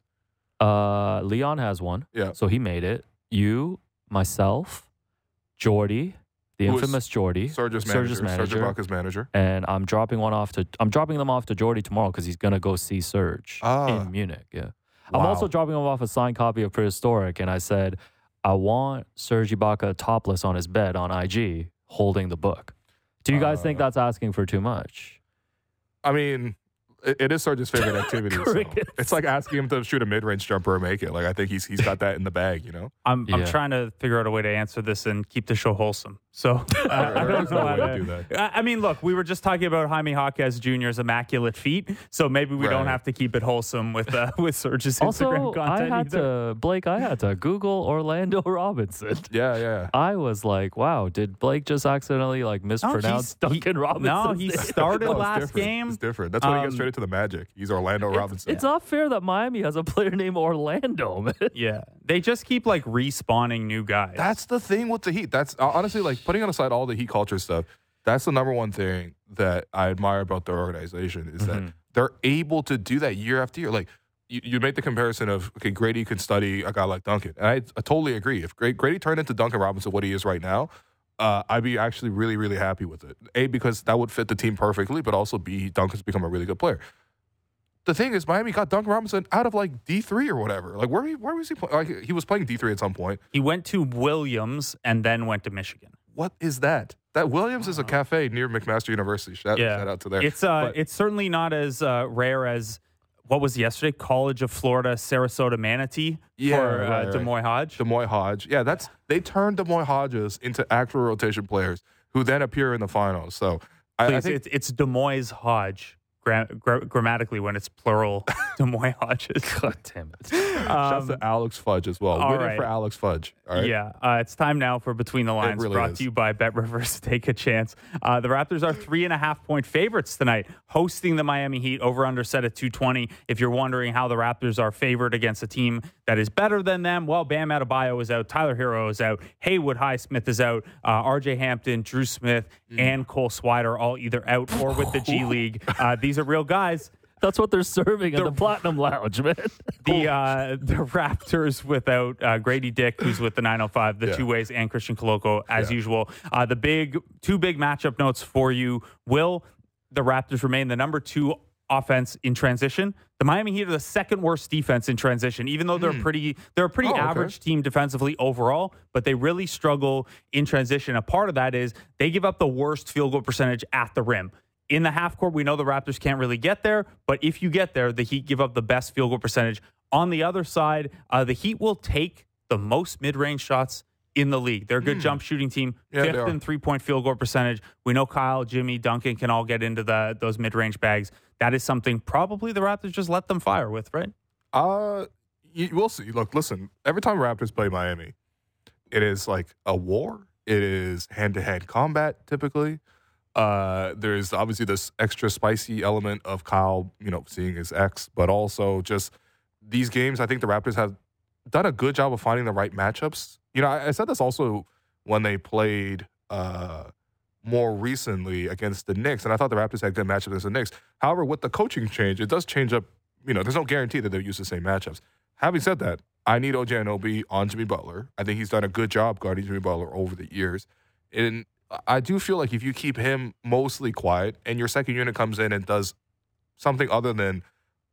Uh, Leon has one. Yeah. So he made it. You, myself, Jordy, the Who infamous Jordy, Serge's manager, Serge manager. Ibaka's manager. and I'm dropping one off to. I'm dropping them off to Jordy tomorrow because he's gonna go see Serge Ah. in Munich. Yeah. I'm also dropping him off a signed copy of Prehistoric, and I said I want Serge Ibaka topless on his bed on IG holding the book. Do you guys think Uh, that's asking for too much? I mean, it, it is Serge's favorite activity. so it's like asking him to shoot a mid-range jumper and make it. Like I think he's he's got that in the bag. You know. I'm, I'm trying to figure out a way to answer this and keep the show wholesome. So I, I don't know no how to to do that. I I mean, look, we were just talking about Jaime Jaquez Jr.'s immaculate feet, so maybe we don't have to keep it wholesome with uh, with Serge's Also, Instagram I content had either. to Blake. I had to Google Orlando Robinson. Yeah, yeah. I was like, wow, did Blake just accidentally like mispronounce he's- he- Robinson? no, he started No, last different. game. It's different. That's why he Um, gets straight into the Magic. He's Orlando Robinson. It's not fair that Miami has a player named Orlando, man. Yeah, they just keep like respawning new guys. That's the thing with the Heat. That's honestly like putting on aside all the Heat culture stuff. That's the number one thing that I admire about their organization is that Mhm. they're able to do that year after year. Like you, you make the comparison of okay, Gradey could study a guy like Duncan, and I, I totally agree. If Gra- Gradey turned into Duncan Robinson, what he is right now, uh, I'd be actually really, really happy with it. A because that would fit the team perfectly, but also B Duncan's become a really good player. The thing is, Miami got Duncan Robinson out of like D three or whatever. Like where where was he playing? Like he was playing D three at some point. he went to Williams and then went to Michigan. What is that? that Williams is a cafe near McMaster University. Shout, Yeah. shout out to there. It's uh, But- it's certainly not as uh, rare as what was yesterday, College of Florida, Sarasota Manatee Yeah, for right, uh, right. Des Moines Hodge. Des Moines Hodge. Yeah, that's they turned Des Moines Hodges into actual rotation players who then appear in the finals. So I, I think it's, it's Des Moines Hodge. Gra- gra- grammatically, when it's plural, Des Moines Hodges. God damn it. shouts to Alex Fudge as well. Um, Winning right. for Alex Fudge. All right. Yeah, uh, it's time now for Between the Lines, really brought is. to you by BetRivers. Take a chance. Uh, the Raptors are three and a half point favorites tonight, hosting the Miami Heat. Over under set at 220. If you're wondering how the Raptors are favored against a team that is better than them, well, Bam Adebayo is out, Tyler Herro is out, Haywood Highsmith is out, uh, RJ Hampton, Dru Smith, Mm. and Cole Swider are all either out or with the G League. Uh, these are real guys. That's what they're serving in the Platinum Lounge, man. the uh, the Raptors without uh, Gradey Dick, who's with the 905, the Yeah. two ways, and Christian Koloko as Yeah. usual. Uh, the big two big matchup notes for you: Will the Raptors remain the number two offense in transition? The Miami Heat are the second worst defense in transition, even though they're pretty they're a pretty. Oh, okay. average team defensively overall, but they really struggle in transition. A part of that is they give up the worst field goal percentage at the rim. In the half court, we know the Raptors can't really get there, but if you get there, the Heat give up the best field goal percentage. On the other side, uh, the Heat will take the most mid range shots in the league. They're a good jump shooting team. Yeah, fifth in three point field goal percentage. We know Kyle, Jimmy, Duncan can all get into the those mid range bags. That is something probably the Raptors just let them fire with, right? Uh, you, we'll see. Look, listen. Every time Raptors play Miami, it is like a war. It is hand to hand combat typically. Uh, there's obviously this extra spicy element of Kyle, you know, seeing his ex, but also just these games. I think the Raptors have done a good job of finding the right matchups. You know, I, I said this also when they played uh, more recently against the Knicks, and I thought the Raptors had good matchups against the Knicks. However, with the coaching change, it does change up. You know, there's no guarantee that they'll use the same matchups. Having said that, I need OG Anunoby on Jimmy Butler. I think he's done a good job guarding Jimmy Butler over the years, and I do feel like if you keep him mostly quiet and your second unit comes in and does something other than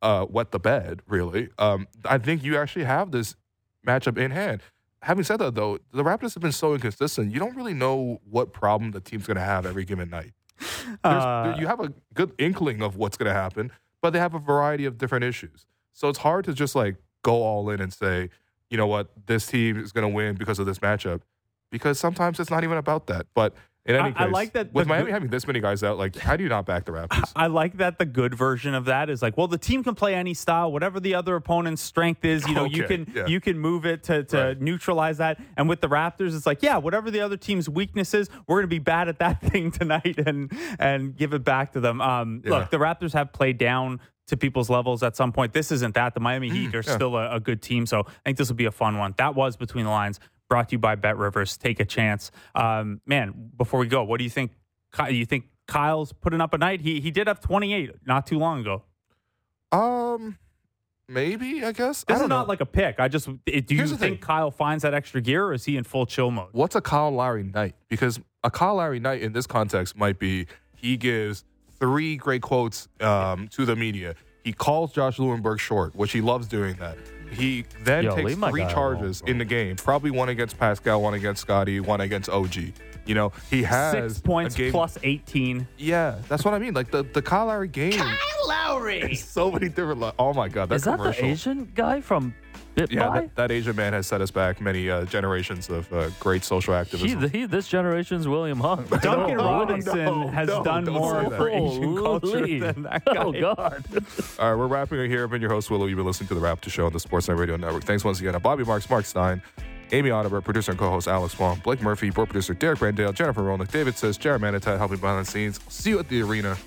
uh, wet the bed, really, um, I think you actually have this matchup in hand. Having said that, though, the Raptors have been so inconsistent. You don't really know what problem the team's going to have every given night. Uh, there- you have a good inkling of what's going to happen, but they have a variety of different issues. So it's hard to just like go all in and say, you know what, this team is going to win because of this matchup, because sometimes it's not even about that. But in any I- case, I like that with Miami good- having this many guys out, like how do you not back the Raptors? I like that the good version of that is like, well, the team can play any style, whatever the other opponent's strength is. You know, you can yeah. you can move it to, to Right. neutralize that. And with the Raptors, it's like, yeah, whatever the other team's weakness is, we're going to be bad at that thing tonight and and give it back to them. Um, Yeah. Look, the Raptors have played down to people's levels at some point. This isn't that. The Miami Heat are Mm, yeah. still a, a good team, so I think this will be a fun one. That was between the lines. Brought to you by BetRivers. Take a chance, um, man. Before we go, what do you think? Ky- You think Kyle's putting up a night? He he did have 28 not too long ago. um, maybe I guess. I This is don't not know. like a pick. I just it- do you Here's the think thing. Kyle finds that extra gear, or is he in full chill mode? what's a Kyle Lowry night? Because a Kyle Lowry night in this context might be he gives three great quotes um, to the media. He calls Josh Lewenberg short, which he loves doing that. He then Yo, takes three charges alone, in the game, probably one against Pascal, one against Scotty, one against OG. You know, he has Six points game, plus 18. Yeah, that's what I mean. Like the the Kyle Lowry game. Kyle Lowry. So many different. li- Oh my god, that Is that the. Asian guy from Bit yeah, By? that, that Asian man has set us back many uh, generations of uh, great social activism. he, this generation's William Hung. Duncan No, Robinson no, has no, done more for Asian culture than that guy. Oh God! All right, we're wrapping it here. I've been your host, Will Lou. You've been listening to The Raptor Show on the Sportsnet Radio Network. Thanks once again to Bobby Marks, Marc Stein, Amy Audibert, producer and co-host Alex Wong, Blake Murphy, board producer Derek Brandale, Jennifer Rolnick, David Says, Jared Manitat, helping behind the scenes. See you at the arena.